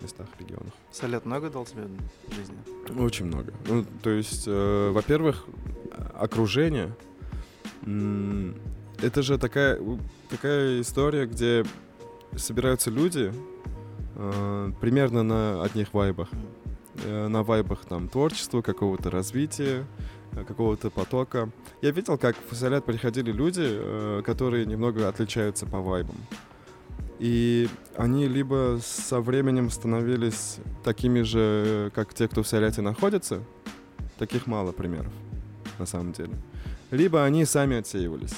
местах, регионах. Салют много дал тебе в жизни? Очень много. Ну, то есть, э, во-первых, окружение. Это же такая, такая история, где собираются люди э, примерно на одних вайбах. Э, на вайбах там творчества, какого-то развития, э, какого-то потока. Я видел, как в Салят приходили люди, э, которые немного отличаются по вайбам. И они либо со временем становились такими же, как те, кто в Саляте находится, таких мало примеров, на самом деле. Либо они сами отсеивались.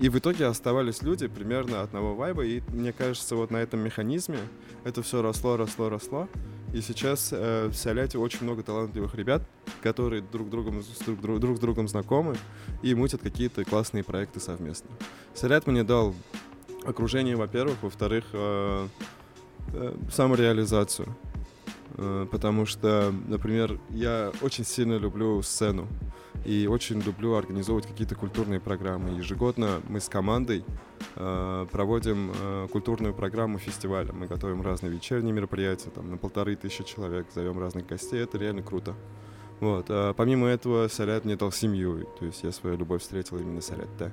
И в итоге оставались люди примерно одного вайба, и мне кажется, вот на этом механизме это все росло, росло, росло. И сейчас э, в Саляте очень много талантливых ребят, которые друг, другом, друг, друг, друг с другом знакомы и мутят какие-то классные проекты совместно. Салят мне дал окружение, во-первых, во-вторых, э, э, самореализацию. Э, потому что, например, я очень сильно люблю сцену и очень люблю организовывать какие-то культурные программы. Ежегодно мы с командой э, проводим э, культурную программу фестиваля. Мы готовим разные вечерние мероприятия, там на полторы тысячи человек, зовем разных гостей, это реально круто. Вот. А помимо этого, Салят мне дал семью, то есть я свою любовь встретил именно Салят, да.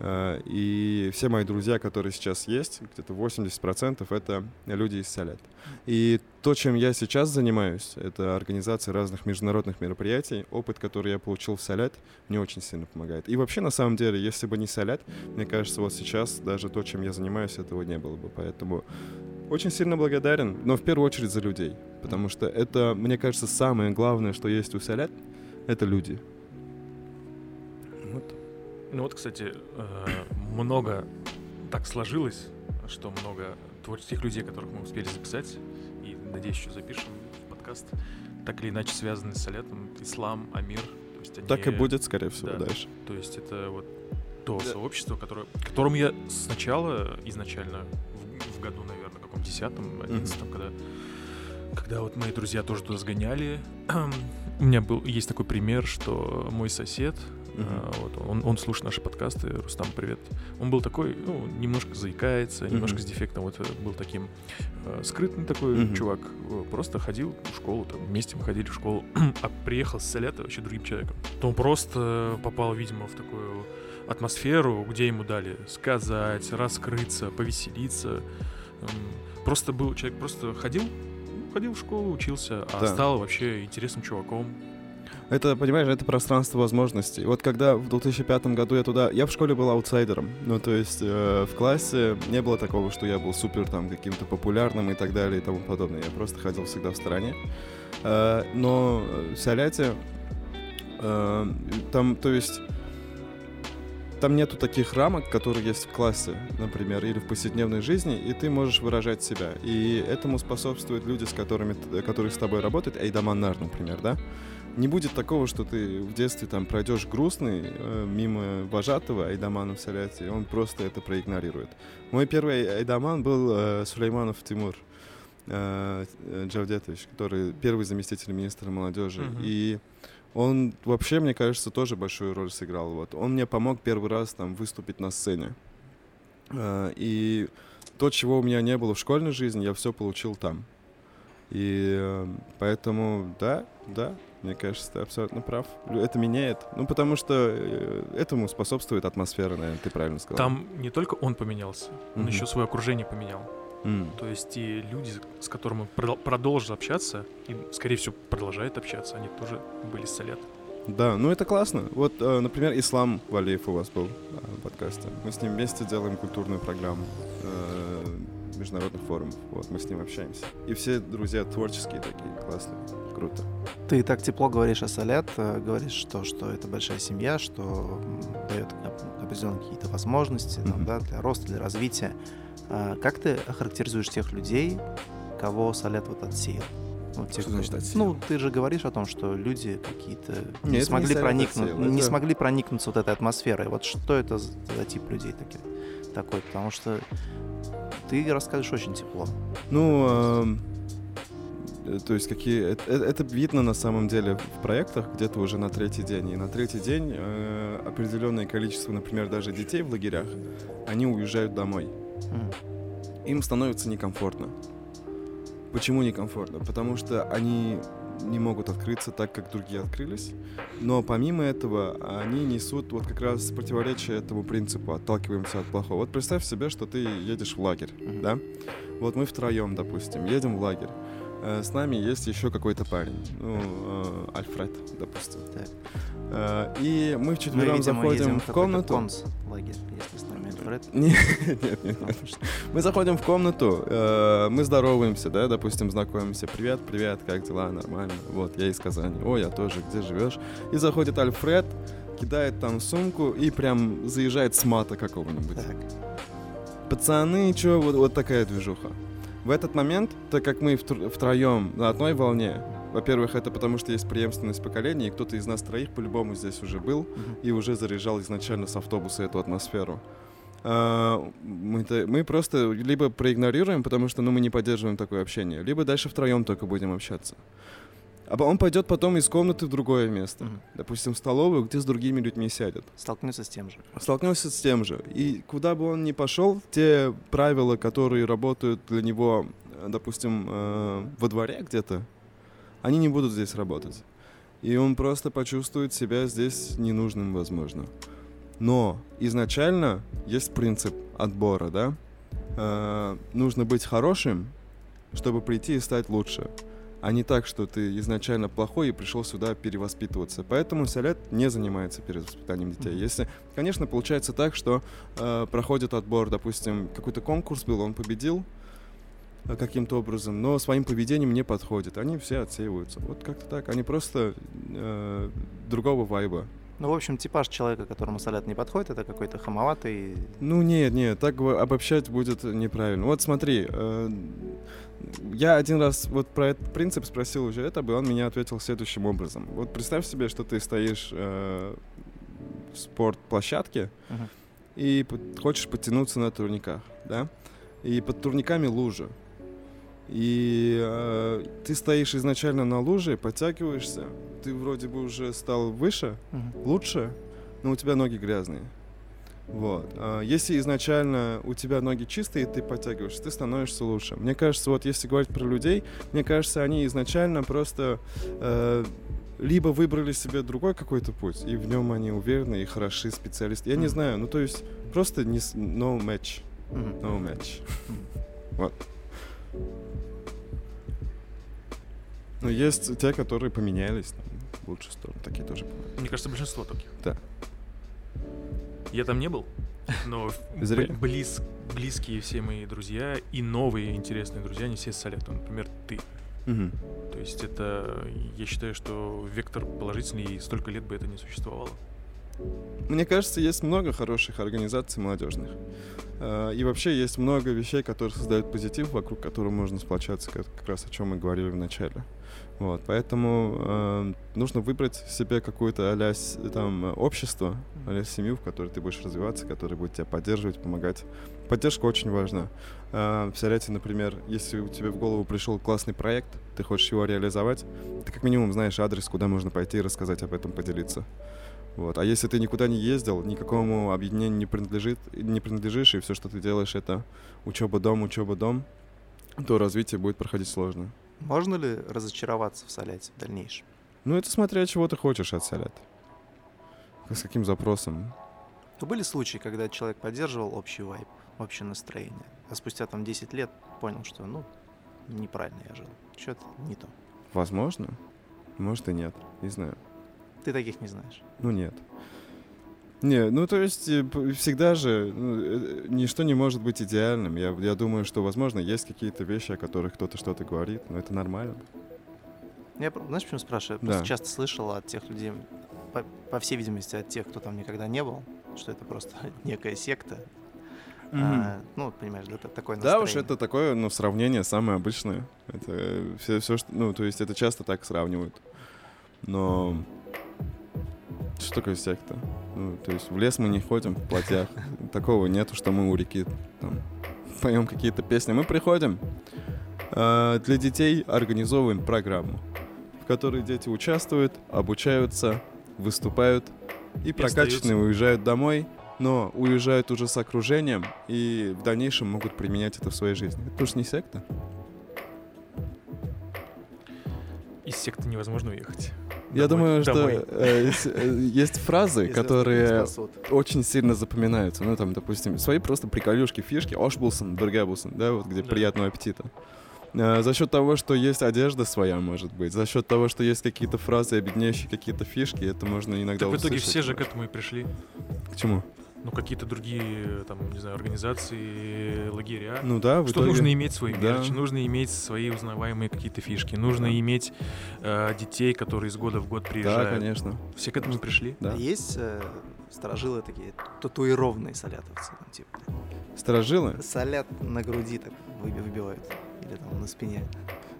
А, И все мои друзья, которые сейчас есть, где-то 80% это люди из Салят. И то, чем я сейчас занимаюсь, это организация разных международных мероприятий. Опыт, который я получил в Салят, мне очень сильно помогает. И вообще, на самом деле, если бы не Салят, мне кажется, вот сейчас даже то, чем я занимаюсь, этого не было бы. Поэтому очень сильно благодарен, но в первую очередь за людей. Потому что это, мне кажется, самое главное, что есть у Салят, это люди. Ну вот, кстати, э, много так сложилось, что много творческих людей, которых мы успели записать, и, надеюсь, еще запишем в подкаст, так или иначе связаны с Салятом, Ислам, Амир. То есть они, Так и будет, скорее всего, да. дальше. То есть это вот то Да. сообщество, которое, которому я сначала, изначально, в, в году, наверное, каком десятом, одиннадцатом, когда, когда вот мои друзья тоже туда сгоняли, [CLEARS THROAT] у меня был, есть такой пример, что мой сосед, а, вот, он, он слушает наши подкасты, Рустам, привет. Он был такой, ну, немножко заикается, немножко с дефектом, вот э, был таким э, скрытный такой чувак, э, просто ходил в школу, там, вместе мы ходили в школу, [CLEARS THROAT] а приехал с Салята вообще другим человеком. То он просто попал, видимо, в такую атмосферу, где ему дали сказать, раскрыться, повеселиться. Просто был человек, просто ходил, ходил в школу, учился, а да. стал вообще интересным чуваком. Это, понимаешь, это пространство возможностей. Вот когда в 2005 году я туда... Я в школе был аутсайдером. Ну, то есть э, в классе не было такого, что я был супер там каким-то популярным и так далее и тому подобное. Я просто ходил всегда в стороне. Э, но в Соляте э, там, то есть там нету таких рамок, которые есть в классе, например, или в повседневной жизни, и ты можешь выражать себя. И этому способствуют люди, с которыми, которые с тобой работают, Эйдаманнар, например, да? Не будет такого, что ты в детстве там пройдешь грустный э, мимо вожатого Айдамана в Саляте, и он просто это проигнорирует. Мой первый Айдаман был э, Сулейманов Тимур э, Джавдетович, который первый заместитель министра молодежи. Uh-huh. И он вообще, мне кажется, тоже большую роль сыграл. Вот. Он мне помог первый раз там выступить на сцене. Uh, и то, чего у меня не было в школьной жизни, я все получил там. И э, поэтому, да, да, мне кажется, ты абсолютно прав. Это меняет. Ну, потому что э, этому способствует атмосфера, наверное, ты правильно сказал. Там не только он поменялся, он mm-hmm. еще свое окружение поменял. Mm. То есть и люди, с которыми он продолжил общаться, и, скорее всего, продолжает общаться, они тоже были с лет. Да, ну это классно. Вот, э, например, Ислам Валиев у вас был в подкасте. Мы с ним вместе делаем культурную программу международных форумов. Вот, мы с ним общаемся. И все друзья творческие такие, классные, круто. Ты так тепло говоришь о Солят, э, говоришь, что, что это большая семья, что дает определенные какие-то возможности mm-hmm. там, да, для роста, для развития. А как ты охарактеризуешь тех людей, кого Солят вот отсеял? Ну, тех, что значит отсеял? Ну, ты же говоришь о том, что люди какие-то не, не смогли не проникнуть, отсеял, не это... смогли проникнуться вот этой атмосферой. Вот что это за, тип людей такие, такой? Потому что ты рассказываешь очень тепло. Ну, э, то есть какие... Это, э, это видно на самом деле в проектах где-то уже на третий день. И на третий день э, определенное количество, например, даже детей в лагерях, они уезжают домой. Mm. Им становится некомфортно. Почему некомфортно? Потому что они не могут открыться так, как другие открылись. Но помимо этого, они несут вот как раз противоречие этому принципу, отталкиваемся от плохого. Вот представь себе, что ты едешь в лагерь, mm-hmm. да? Вот мы втроем, допустим, едем в лагерь. Э, с нами есть еще какой-то парень, ну, э, Альфред, допустим. Так. Э, и мы вчетвером мы, заходим в комнату. Конс, лагерь, если с нами Альфред. [LAUGHS] Нет, нет, нет. Мы заходим в комнату, мы здороваемся, да, допустим, знакомимся. Привет, привет, как дела, нормально. Вот, я из Казани. О, я тоже, где живешь? И заходит Альфред, кидает там сумку и прям заезжает с мата какого-нибудь. Так. Пацаны, что, вот, вот такая движуха. В этот момент, так как мы втроем на одной волне, во-первых, это потому что есть преемственность поколений, и кто-то из нас троих по-любому здесь уже был uh-huh. и уже заряжал изначально с автобуса эту атмосферу. Uh, мы, мы просто либо проигнорируем, потому что ну, мы не поддерживаем такое общение, либо дальше втроем только будем общаться. А он пойдет потом из комнаты в другое место. Угу. Допустим, в столовую, где с другими людьми сядет. Столкнется с тем же. Столкнется с тем же. И куда бы он ни пошел, те правила, которые работают для него, допустим, э, во дворе где-то, они не будут здесь работать. И он просто почувствует себя здесь ненужным, возможно. Но изначально есть принцип отбора, да? Э, нужно быть хорошим, чтобы прийти и стать лучше а не так, что ты изначально плохой и пришел сюда перевоспитываться. Поэтому Салят не занимается перевоспитанием детей. Если, конечно, получается так, что э, проходит отбор, допустим, какой-то конкурс был, он победил э, каким-то образом, но своим поведением не подходит. Они все отсеиваются. Вот как-то так. Они просто э, другого вайба. Ну, в общем, типаж человека, которому салят не подходит, это какой-то хамоватый. Ну, нет, нет, так обобщать будет неправильно. Вот смотри, э, я один раз вот про этот принцип спросил уже это бы, он меня ответил следующим образом. Вот представь себе, что ты стоишь э, в спортплощадке uh-huh. и хочешь подтянуться на турниках, да? И под турниками лужа. И э, ты стоишь изначально на луже, подтягиваешься, ты вроде бы уже стал выше, uh-huh. лучше, но у тебя ноги грязные. Вот. А если изначально у тебя ноги чистые, ты подтягиваешься, ты становишься лучше. Мне кажется, вот если говорить про людей, мне кажется, они изначально просто э, либо выбрали себе другой какой-то путь, и в нем они уверены и хороши специалисты. Я не знаю, ну то есть просто не no match, no match. Вот. Но есть те, которые поменялись там, в лучшую сторону, такие тоже бывают. Мне кажется, большинство таких. Да. Я там не был, но [LAUGHS] близ, близкие все мои друзья и новые интересные друзья, они все с Салета. Например, ты. Мгм. То есть это, я считаю, что вектор положительный, и столько лет бы это не существовало. Мне кажется, есть много хороших организаций молодежных. Э, И вообще есть много вещей, которые создают позитив, вокруг которого можно сплочаться, как раз о чем мы говорили в начале. Вот, поэтому э, нужно выбрать себе какое-то а там общество, а семью, в которой ты будешь развиваться, которое будет тебя поддерживать, помогать. Поддержка очень важна. Э, Представляете, например, если у тебя в голову пришел классный проект, ты хочешь его реализовать, ты как минимум знаешь адрес, куда можно пойти и рассказать об этом, поделиться. Вот. А если ты никуда не ездил, никакому объединению не, принадлежит, не принадлежишь, и все, что ты делаешь, это учеба, дом, учеба, дом, то развитие будет проходить сложно. Можно ли разочароваться в Соляте в дальнейшем? Ну, это смотря чего ты хочешь от Салят. С каким запросом. То были случаи, когда человек поддерживал общий вайб, общее настроение, а спустя там 10 лет понял, что, ну, неправильно я жил, что-то не то. Возможно. Может и нет. Не знаю. Ты таких не знаешь. Ну, нет. Не, ну то есть э, всегда же ну, э, ничто не может быть идеальным. Я, я думаю, что, возможно, есть какие-то вещи, о которых кто-то что-то говорит, но это нормально. Я, про- знаешь, почему спрашиваю? Я Да. просто часто слышал от тех людей, по, по всей видимости, от тех, кто там никогда не был, что это просто [LAUGHS] некая секта. А, ну, понимаешь, да, та- такое Да уж, настроение. это такое, ну, сравнение самое обычное. Это все, все, что, ну, то есть это часто так сравнивают. Но что такое секта? Ну, то есть в лес мы не ходим в платьях. Такого нету, что мы у реки там поем какие-то песни. Мы приходим, э, для детей организовываем программу, в которой дети участвуют, обучаются, выступают и прокачанные остаются. уезжают домой, но уезжают уже с окружением и в дальнейшем могут применять это в своей жизни. Это уж не секта. Из секты невозможно уехать. Я думаю, что э, есть, э, есть фразы, которые очень сильно запоминаются. Ну, там, допустим, свои просто приколюшки, фишки. Ошбулсон, Бергебулсон, да, вот где приятного аппетита. Э, За счет того, что есть одежда своя, может быть, за счет того, что есть какие-то фразы, объединяющие какие-то фишки, это можно иногда Так в итоге все же к этому и пришли. К чему? Ну, какие-то другие, там, не знаю, организации, лагеря. Ну да, в Что итоге- нужно иметь свой Да. мерч, нужно иметь свои узнаваемые какие-то фишки, нужно иметь э, детей, которые из года в год Да, приезжают. конечно. Все к этому пришли. Да. Есть э, сторожилы такие, татуированные солятовцы, ну, типа, Сторожилы? солят на груди так выби- выбивают, или там на спине.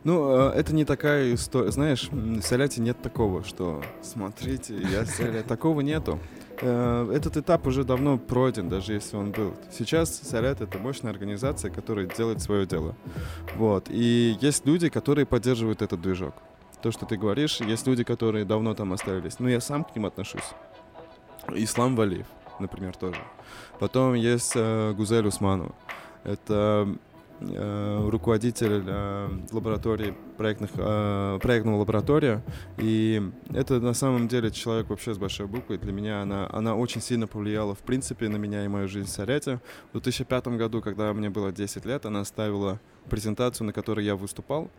Ну, э, это не такая история. Знаешь, в Соляте нет такого, что смотрите, я Соля. [LAUGHS] Такого нету. Э, Этот этап уже давно пройден, даже если он был. Сейчас Солят — это мощная организация, которая делает свое дело. Вот. И есть люди, которые поддерживают этот движок. То, что ты говоришь, есть люди, которые давно там остались. Ну, я сам к ним отношусь. Ислам Валиев, например, тоже. Потом есть э, Гузель Усманова. Это руководитель э, лаборатории проектных, э, проектного лаборатория. И это на самом деле человек вообще с большой буквы. Для меня она, она очень сильно повлияла, в принципе, на меня и мою жизнь в Саряте. В 2005 году, когда мне было 10 лет, она ставила презентацию, на которой я выступал.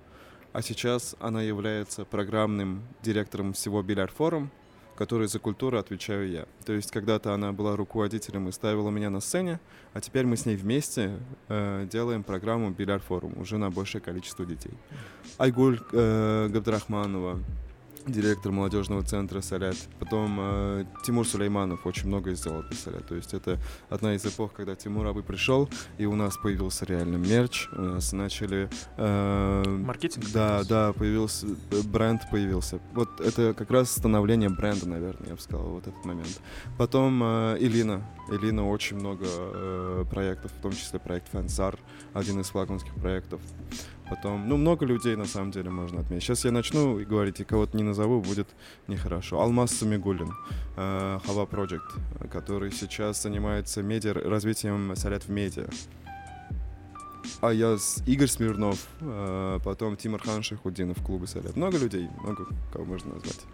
А сейчас она является программным директором всего Бильярд Форум, который за культуру отвечаю я. То есть когда-то она была руководителем и ставила меня на сцене, а теперь мы с ней вместе э, делаем программу Бильярд Форум уже на большее количество детей. Айгуль э, Габдрахманова, директор молодежного центра Салят. Потом э, Тимур Сулейманов очень много сделал для Салят. То есть это одна из эпох, когда Тимур Абы пришел, и у нас появился реально мерч, у нас начали... э, Маркетинг? да, да, появился бренд появился. Вот это как раз становление бренда, наверное, я бы сказал, вот этот момент. Потом э, Элина. Элина очень много э, проектов, в том числе проект Фансар, один из флагманских проектов. Потом, ну, много людей на самом деле можно отметить. Сейчас я начну и говорить, и кого-то не назову, будет нехорошо. Алмаз Самигулин, э, Хава Project, который сейчас занимается медиа, развитием Салят в медиа. А я с Игорь Смирнов, э, потом Тимур Хан Шахудинов, клубы Салят. Много людей, много кого можно назвать.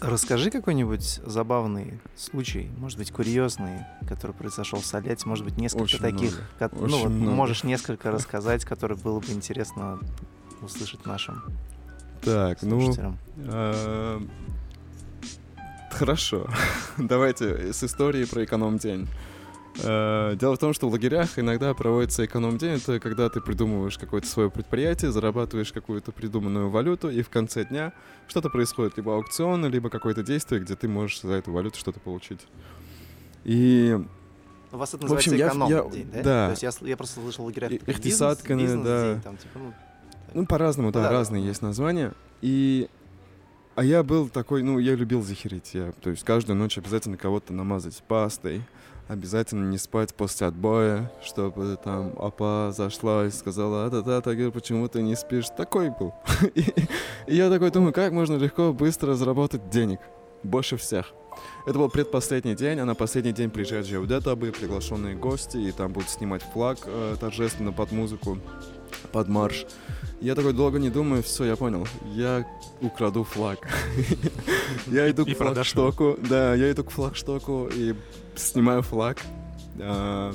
Расскажи какой-нибудь забавный случай, может быть, курьезный, который произошел в Салете, может быть, несколько Очень таких, много. ко- ну, вот много. можешь несколько рассказать, которые было бы интересно услышать нашим Так, ну, слушателям. э, хорошо. [LAUGHS] Давайте с истории про эконом-день. Э, Дело в том, что в лагерях иногда проводится эконом-день. Это когда ты придумываешь какое-то свое предприятие, зарабатываешь какую-то придуманную валюту, и в конце дня что-то происходит, либо аукцион, либо какое-то действие, где ты можешь за эту валюту что-то получить. И У вас это в общем, называется я- эконом я- день, да? да. То есть я, я просто слышал в лагерях ихтисад, бизнес, да. там, типа, ну, Ну, по-разному, да, Да. разные есть названия. И... А я был такой, ну, я любил захерить. Я, то есть каждую ночь обязательно кого-то намазать пастой. Обязательно не спать после отбоя, чтобы там апа зашла и сказала, а да да Тагир, почему ты не спишь? Такой был. [LAUGHS] И, и я такой думаю, как можно легко, быстро заработать денег? Больше всех. Это был предпоследний день, а на последний день приезжают Джеудетабы, приглашенные гости, и там будут снимать флаг э, торжественно под музыку, под марш. Я такой долго не думаю, все, я понял. Я украду флаг. [LAUGHS] Я иду к флагштоку. Да, я иду к флагштоку и снимаю флаг. а,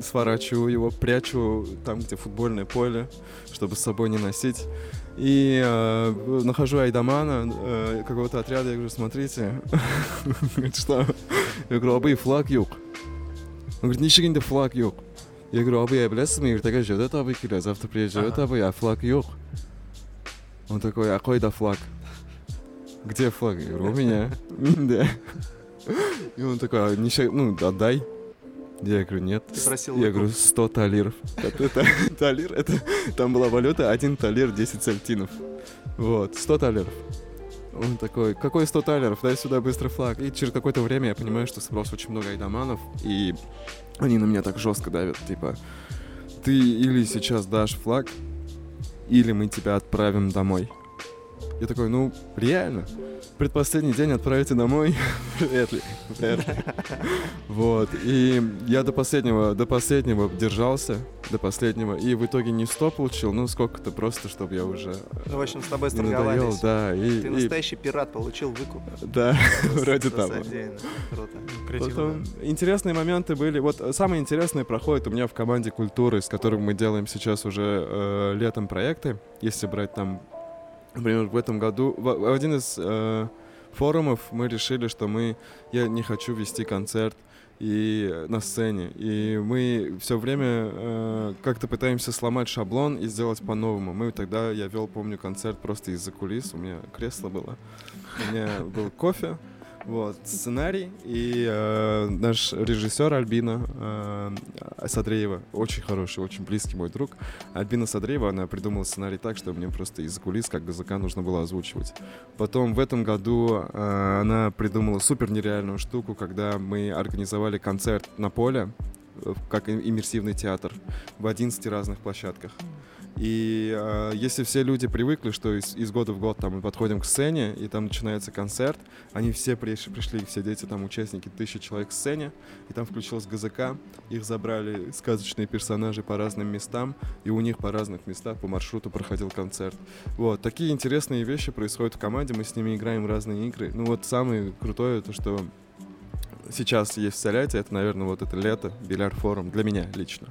Сворачиваю его, прячу там, где футбольное поле, чтобы с собой не носить. И э, нахожу Айдамана, э, какого-то отряда, я говорю, смотрите, [LAUGHS] что? Я говорю, абы флаг yok. Он говорит, ничего флаг yok. Я говорю, абы, я білесіз ертеге жөдет абы келе, завтра приезжает абы, а флаг yok. Он такой, а кой да флаг? Где флаг? Я говорю, у меня. [LAUGHS] Да. И он такой, а ничего, ну, отдай. Я говорю, нет. Ты просил Я говорю, 100 талиров. [LAUGHS] Талир, это, там была валюта, один талир, 10 сальтинов. Вот, 100 талеров. Он такой, какой 100 талеров? Дай сюда быстро флаг. И через какое-то время я понимаю, что спрос очень много айдаманов, и они на меня так жестко давят, типа, ты или сейчас дашь флаг, или мы тебя отправим домой. Я такой, ну, реально? Предпоследний день отправите домой? [LAUGHS] Вряд ли. Вряд ли. Вот. И я до последнего, до последнего держался, до последнего, и в итоге не 100 получил, ну, сколько-то просто, чтобы я уже Ну, в общем, с тобой не надоел, сторговались. да. И, Ты и- настоящий пират, получил выкуп. да, [LAUGHS] вроде того. Круто. Потом интересные моменты были. Вот э, самое интересное проходит у меня в команде культуры, с которым мы делаем сейчас уже э, летом проекты. Если брать там, например, в этом году, в, в один из э, форумов мы решили, что мы, я не хочу вести концерт и э, на сцене. И мы все время э, как-то пытаемся сломать шаблон и сделать по-новому. Мы тогда, я вел, помню, концерт просто из-за кулис. У меня кресло было. У меня был кофе, вот, сценарий, и э, наш режиссер Альбина э, Садреева, очень хороший, очень близкий мой друг, Альбина Садреева, она придумала сценарий так, что мне просто из кулис, как языка, нужно было озвучивать. Потом в этом году э, она придумала супер нереальную штуку, когда мы организовали концерт на поле, э, как им- иммерсивный театр, в 11 разных площадках. И э, если все люди привыкли, что из, из года в год там мы подходим к сцене, и там начинается концерт, они все приш- пришли, все дети, там участники, тысяча человек к сцене, и там включилась ГЗК, их забрали сказочные персонажи по разным местам, и у них по разных местах по маршруту проходил концерт. Вот, такие интересные вещи происходят в команде, мы с ними играем разные игры. Ну вот самое крутое, то что сейчас есть в Саляте, это, наверное, вот это лето, бильярд-форум, для меня лично.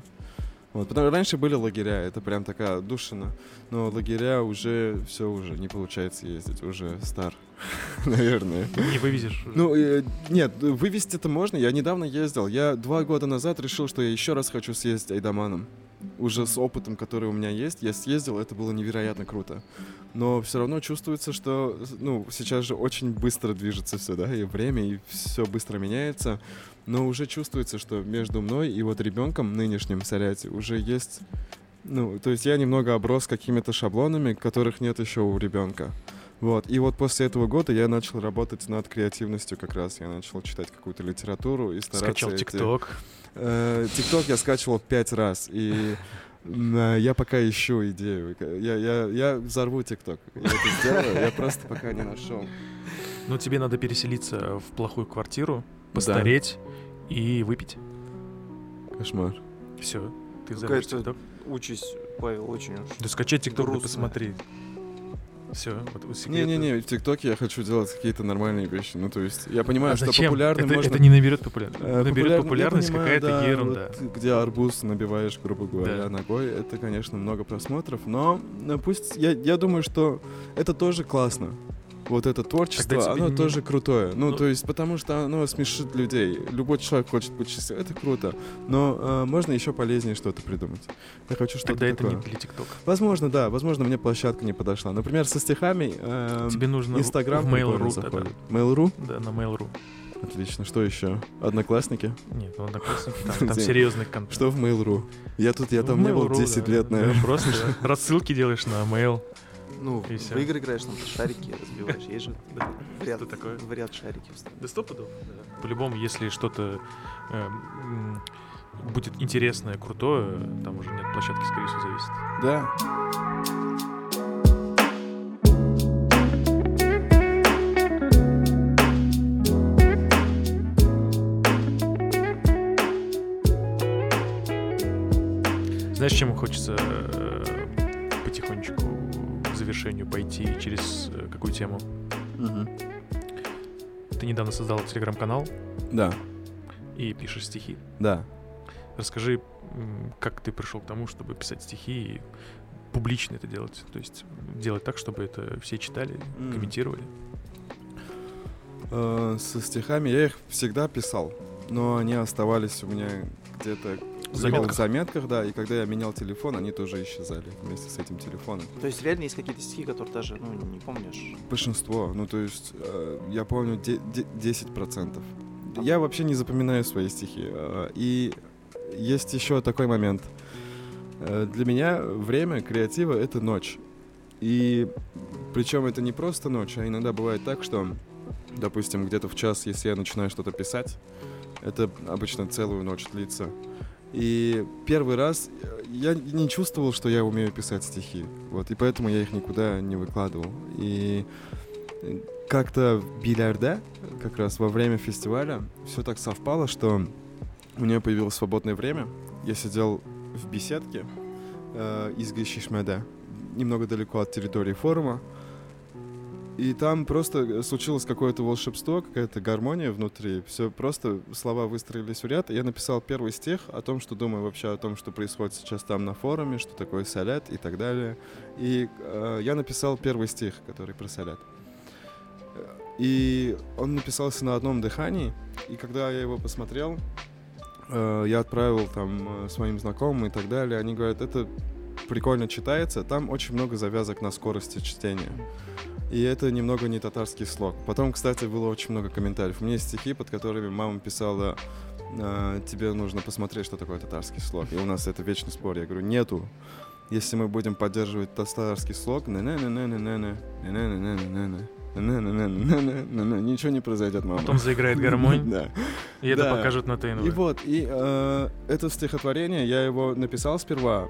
Вот, потому раньше были лагеря, это прям такая душина, но лагеря уже все уже не получается ездить, уже стар, [LAUGHS] наверное. Не вывезешь. Ну, э, нет, вывести это можно. Я недавно ездил. Я два года назад решил, что я еще раз хочу съездить Айдаманом. Уже с опытом, который у меня есть. Я съездил, это было невероятно круто. Но все равно чувствуется, что ну, сейчас же очень быстро движется все, да, и время, и все быстро меняется. Но уже чувствуется, что между мной и вот ребенком нынешним Саряте уже есть... Ну, то есть я немного оброс какими-то шаблонами, которых нет еще у ребенка. Вот. И вот после этого года я начал работать над креативностью как раз. Я начал читать какую-то литературу и стараться... Скачал ТикТок. Э, ТикТок я скачивал пять раз, и э, я пока ищу идею. Я, я, я взорву ТикТок. Я это сделаю, я просто пока не нашел. Ну, тебе надо переселиться в плохую квартиру, постареть и выпить. Кошмар. Все. Ты Какая-то ТикТок. участь, Павел, очень уж. Да скачай ТикТок, грустная. посмотри. Все, вот Не-не-не, в ТикТоке я хочу делать какие-то нормальные вещи. Ну, то есть, я понимаю, а что зачем? популярный это, можно... это не наберет популярность. Э, наберет популярность какая-то да, ерунда. Вот, где арбуз набиваешь, грубо говоря, Да. ногой, это, конечно, много просмотров, но ну, пусть... Я, я думаю, что это тоже классно. Вот это творчество, тебе оно тоже крутое. Ну, Ну- то есть, потому что оно смешит людей. Любой человек хочет быть счастливым. Это круто. Но э, можно еще полезнее что-то придумать. Я хочу что-то Тогда это такое. не для ТикТока. Возможно, да. Возможно, мне площадка не подошла. Например, со стихами э, Тебе нужно Инстаграм в Mail.ru заходит. Mail.ru? Да, на Mail.ru. Отлично. Что еще? Одноклассники? Нет, ну одноклассники, там, там [LAUGHS] серьезный контент. Что в Mail.ru? Я тут, я Ну, там не был Mail.ru, 10 да. лет, Да, наверное. Просто [LAUGHS] рассылки делаешь на mail. Ну, И в игры играешь, там шарики разбиваешь. Есть же Да. вариант, Что такое? вариант шарики. Да стопудов. По-любому, если что-то э, будет интересное, крутое, там уже нет площадки, скорее всего, зависит. Да. Знаешь, чем хочется э, к завершению пойти через э, какую тему? Мгм. Ты недавно создал телеграм-канал Да, и пишешь стихи. да. Расскажи, как ты пришел к тому, чтобы писать стихи и публично это делать? То есть делать так, чтобы это все читали, М. комментировали. Э, Со стихами я их всегда писал, но они оставались у меня где-то В в заметках. заметках, да, и когда я менял телефон, они тоже исчезали вместе с этим телефоном. То есть реально есть какие-то стихи, которые даже, ну, не помнишь. Большинство, ну то есть, э, я помню де- де- 10%. Я вообще не запоминаю свои стихи. э, И есть еще такой момент. Э, Для меня время креатива — это ночь. И причем это не просто ночь, а иногда бывает так, что, допустим, где-то в час, если я начинаю что-то писать, это обычно целую ночь длится. И первый раз э, я не чувствовал, что я умею писать стихи. Вот, и поэтому я их никуда не выкладывал. И э, как-то в Билярде, как раз во время фестиваля, все так совпало, что у меня появилось свободное время. Я сидел в беседке э, из Гишишмеда, немного далеко от территории форума. И там просто случилось какое-то волшебство, какая-то гармония внутри. Все просто слова выстроились в ряд. Я написал первый стих о том, что думаю вообще о том, что происходит сейчас там на форуме, что такое солят и так далее. И э, я написал первый стих, который про солят. И он написался на одном дыхании. И когда я его посмотрел, э, я отправил там э, своим знакомым и так далее. Они говорят, это прикольно читается. Там очень много завязок на скорости чтения. И это немного не татарский слог. Потом, кстати, было очень много комментариев. У меня есть стихи, под которыми мама писала, «А, тебе нужно посмотреть, что такое татарский слог. И у нас это вечный спор. Я говорю, нету. Если мы будем поддерживать татарский слог, на-на-на-на-на-на, на-на-на-на-на-на, на-на-на-на-на-на, ничего не произойдет, мама. Потом заиграет гармонь, Да. и это покажут на И ТНВ. вот, и это стихотворение, я его написал сперва,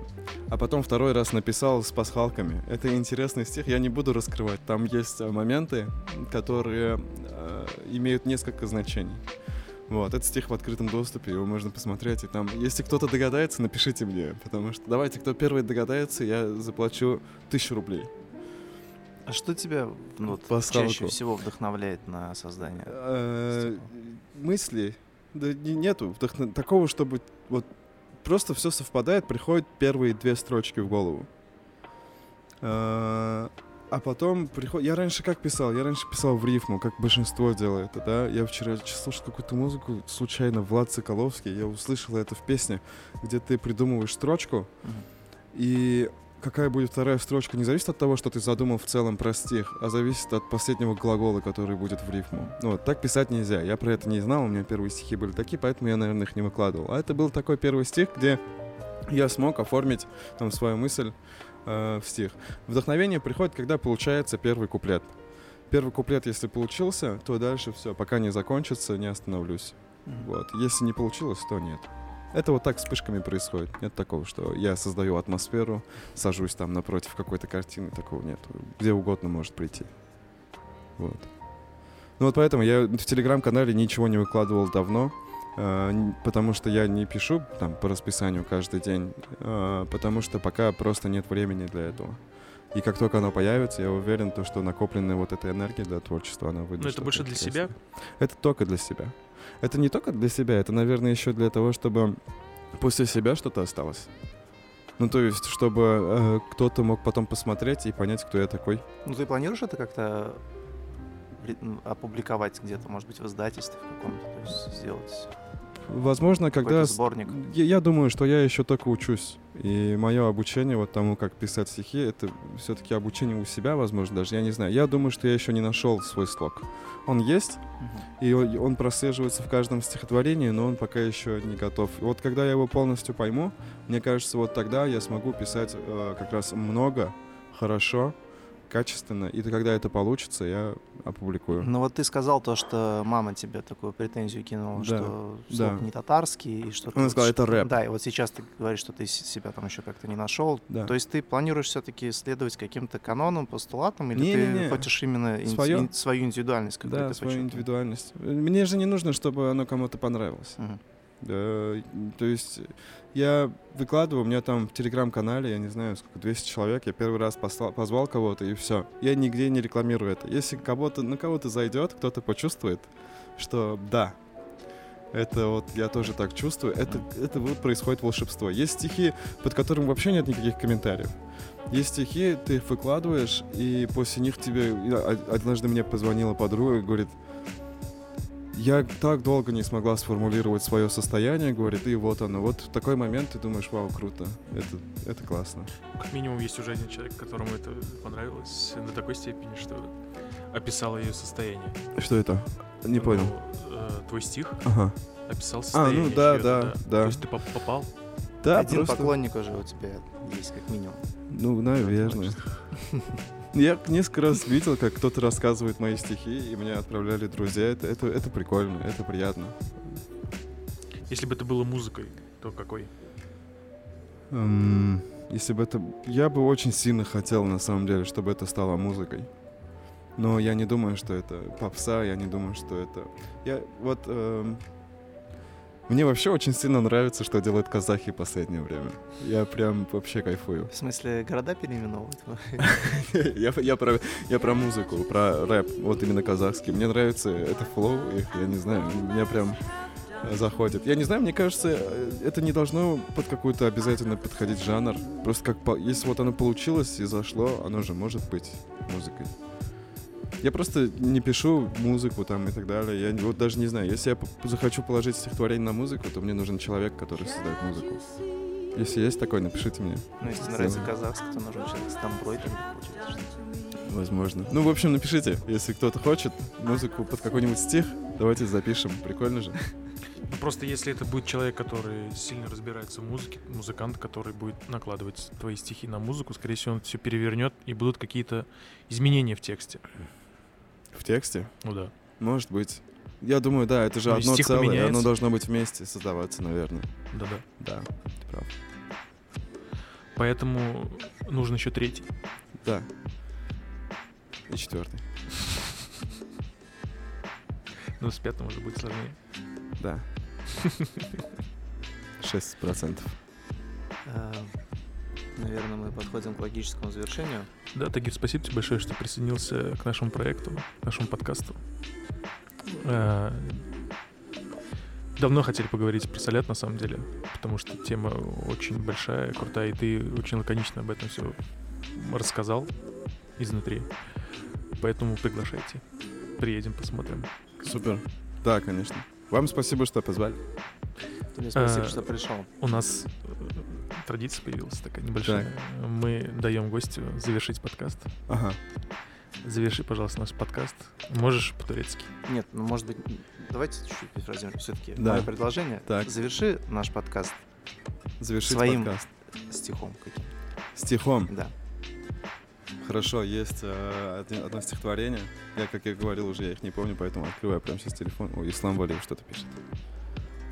а потом второй раз написал с пасхалками. Это интересный стих, я не буду раскрывать. Там есть моменты, которые имеют несколько значений. Вот, этот стих в открытом доступе, его можно посмотреть, и там, если кто-то догадается, напишите мне, потому что давайте, кто первый догадается, я заплачу тысячу рублей. А что тебя ну, вот, чаще всего вдохновляет на создание? Э, мысли, да не- нету вдохно- такого, чтобы вот просто все совпадает, приходят первые две строчки в голову. Э, А потом приходит... Я раньше как писал? Я раньше писал в рифму, как большинство делает, да? Я вчера слушал какую-то музыку, случайно, Влад Соколовский, я услышал это в песне, где ты придумываешь строчку, Мгм. и какая будет вторая строчка, не зависит от того, что ты задумал в целом про стих, а зависит от последнего глагола, который будет в рифму. Ну, вот, так писать нельзя. Я про это не знал, у меня первые стихи были такие, поэтому я, наверное, их не выкладывал. А это был такой первый стих, где я смог оформить там свою мысль э, в стих. Вдохновение приходит, когда получается первый куплет. Первый куплет, если получился, то дальше все, пока не закончится, не остановлюсь. Вот. Если не получилось, то нет. Это вот так вспышками происходит. Нет такого, что я создаю атмосферу, сажусь там напротив какой-то картины, такого нет. Где угодно может прийти. Вот. Ну вот поэтому я в телеграм-канале ничего не выкладывал давно, э, потому что я не пишу там по расписанию каждый день, э, потому что пока просто нет времени для этого. И как только оно появится, я уверен, то, что накопленная вот эта энергия для творчества, она выйдет. Но это больше для себя? Это только для себя. Это не только для себя, это, наверное, еще для того, чтобы после себя что-то осталось. Ну, то есть, чтобы э, кто-то мог потом посмотреть и понять, кто я такой. Ну, ты планируешь это как-то опубликовать где-то, может быть, в издательстве в каком-то, то есть сделать Возможно, когда... сборник. Я, я думаю, что я еще только учусь. И мое обучение вот тому, как писать стихи, это все-таки обучение у себя, возможно, даже, я не знаю. Я думаю, что я еще не нашел свой слог. Он есть, и он прослеживается в каждом стихотворении, но он пока еще не готов. И вот когда я его полностью пойму, мне кажется, вот тогда я смогу писать э, как раз много, хорошо, качественно, и когда это получится, я опубликую. Ну вот ты сказал то, что мама тебе такую претензию кинула, да, что слог да. не татарский, и что Она сказала, это рэп. Да, и вот сейчас ты говоришь, что ты себя там еще как-то не нашел. Да. То есть ты планируешь все-таки следовать каким-то канонам, постулатам, или не, ты не, не. хочешь именно Своё? ин- свою индивидуальность Да, свою индивидуальность. Мне же не нужно, чтобы оно кому-то понравилось. Угу. Да, то есть я выкладываю, у меня там в телеграм-канале, я не знаю, сколько, 200 человек, я первый раз послал, позвал кого-то, и все. Я нигде не рекламирую это. Если кого-то, на кого-то зайдет, кто-то почувствует, что да, это вот я тоже так чувствую, это, это вот происходит волшебство. Есть стихи, под которым вообще нет никаких комментариев. Есть стихи, ты их выкладываешь, и после них тебе... Однажды мне позвонила подруга и говорит, я так долго не смогла сформулировать свое состояние, говорит, и вот оно. Вот в такой момент ты думаешь, вау, круто, это, это классно. Как минимум есть уже один человек, которому это понравилось на такой степени, что описал ее состояние. Что это? Не ну, понял. Э, твой стих ага. описал состояние. А, ну да, да, да, да. То есть ты попал? Да, Один просто... поклонник уже у тебя есть, как минимум. Ну, наверное. [LAUGHS] Я несколько раз видел, как кто-то рассказывает мои стихи, и мне отправляли друзья. Это, это, это прикольно, это приятно. Если бы это было музыкой, то какой? Um, если бы это... Я бы очень сильно хотел, на самом деле, чтобы это стало музыкой. Но я не думаю, что это попса, я не думаю, что это... Я вот... Эм... Мне вообще очень сильно нравится, что делают казахи в последнее время. Я прям вообще кайфую. В смысле, города переименовывают? [LAUGHS] я, про, музыку, про рэп, вот именно казахский. Мне нравится это флоу, их, я не знаю, меня прям заходит. Я не знаю, мне кажется, это не должно под какую-то обязательно подходить жанр. Просто как, если вот оно получилось и зашло, оно же может быть музыкой. Я просто не пишу музыку там и так далее. Я вот даже не знаю, если я захочу положить стихотворение на музыку, то мне нужен человек, который создает музыку. Если есть такой, напишите мне. Ну, если нравится казахский, то нужен человек с тамброй, тогда получается Возможно. Ну, в общем, напишите, если кто-то хочет музыку под какой-нибудь стих, давайте запишем. Прикольно же. Ну, просто если это будет человек, который сильно разбирается в музыке, музыкант, который будет накладывать твои стихи на музыку, скорее всего, он все перевернет, и будут какие-то изменения в тексте. В тексте? Ну да. Может быть. Я думаю, да, это же ну, одно целое, поменяется. оно должно быть вместе создаваться, наверное. Да-да. Да, ты прав. Поэтому нужен еще третий. Да. И четвертый. Ну, с пятым уже будет сложнее. Да. [LAUGHS] Шесть процентов. Наверное, мы подходим к логическому завершению. Да, Тагир, спасибо тебе большое, что присоединился к нашему проекту, к нашему подкасту. А, давно хотели поговорить про солят, на самом деле, потому что тема очень большая, крутая, и ты очень лаконично об этом все рассказал изнутри. Поэтому приглашайте. Приедем, посмотрим. Супер. Да, конечно. Вам спасибо, что позвали. Спасибо, а, что пришел. У нас традиция появилась такая небольшая. Так. Мы даем гостю завершить подкаст. Ага. Заверши, пожалуйста, наш подкаст. Можешь по-турецки? Нет, ну может быть, давайте чуть-чуть перефразируем. Все-таки да. мое предложение. Так. Заверши наш подкаст. Завершить своим подкаст. стихом каким Стихом? Да. Хорошо, есть э, одно стихотворение. Я, как я говорил уже, я их не помню, поэтому открываю прямо сейчас телефон. О, Ислам Валиев что-то пишет.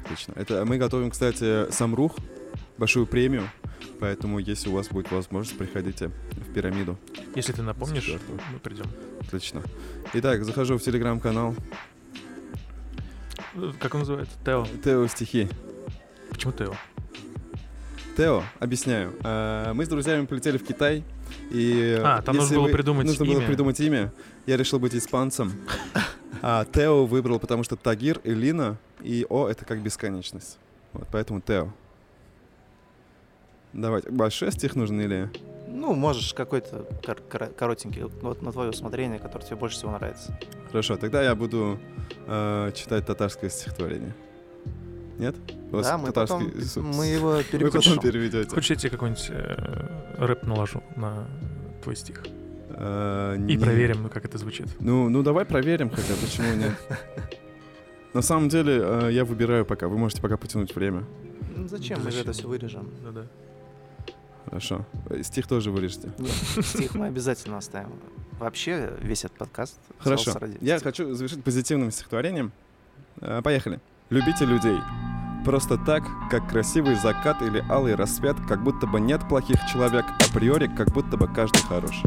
Отлично. Это мы готовим, кстати, Самрух, большую премию. Поэтому, если у вас будет возможность, приходите в пирамиду. Если ты напомнишь, мы придем. Отлично. Итак, захожу в телеграм-канал. Как он называется? Тео. Тео стихи. Почему Тео? Тео, объясняю. А, мы с друзьями полетели в Китай, и... А, там нужно было придумать нужно имя. было придумать имя. Я решил быть испанцем. [LAUGHS] А Тео выбрал, потому что Тагир и Лина, и О — это как бесконечность. Вот, поэтому Тео. Давайте. Большой стих нужен или... Ну, можешь какой-то кор- кор- коротенький, вот на твое усмотрение, который тебе больше всего нравится. Хорошо, тогда я буду э, читать татарское стихотворение. Нет? У вас да, мы татарский потом, мы его Вы перепишем. потом переведете. Хочешь, я тебе какой-нибудь э, рэп наложу на твой стих? Э, И не- проверим, ну, как это звучит. Ну, ну давай проверим хотя, почему нет? На самом деле, э, я выбираю пока. Вы можете пока потянуть время. Ну, Зачем? Мы же это все вырежем. Да-да. Хорошо. Э, Стих тоже вырежете. Нет, стих мы обязательно оставим. Вообще, весь этот подкаст Хорошо. Я хочу завершить позитивным стихотворением. Э, Поехали. Любите людей. Просто так, как красивый закат или алый рассвет, как будто бы нет плохих человек, априори, как будто бы каждый хорош.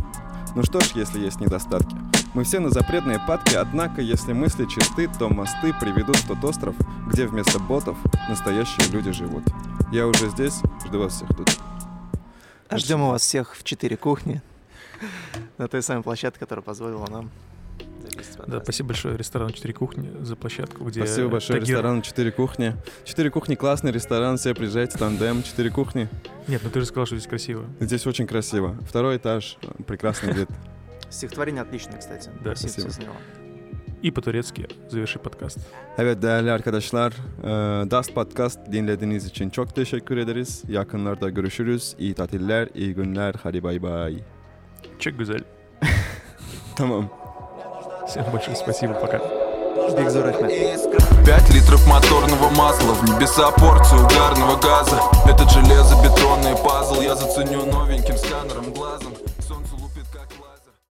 Ну что ж, если есть недостатки. Мы все на запретные падки, однако, если мысли чисты, то мосты приведут в тот остров, где вместо ботов настоящие люди живут. Я уже здесь, жду вас всех тут. Ждем у вас всех в четыре кухни [LAUGHS] на той самой площадке, которая позволила нам Да, спасибо большое ресторану «Четыре кухни» за площадку, где Спасибо большое Тагир- ресторану «Четыре кухни». «Четыре кухни» — классный ресторан, все приезжайте, тандем, «Четыре кухни». Нет, ну ты же сказал, что здесь красиво. Здесь очень красиво. Второй этаж, прекрасный вид. Стихотворение отличное, кстати. Да, Спасибо спасибо. за него. И по-турецки заверши подкаст. Evet değerli arkadaşlar, e, Dust Podcast dinlediğiniz için çok teşekkür ederiz. Yakınlarda görüşürüz. İyi tatiller, iyi günler. Hadi bay bay. Чек Гузель. [LAUGHS] Tamam. Всем большое спасибо, пока. Пять литров моторного масла В небеса порцию угарного газа. Этот железобетонный пазл Я заценю новеньким сканером глазом.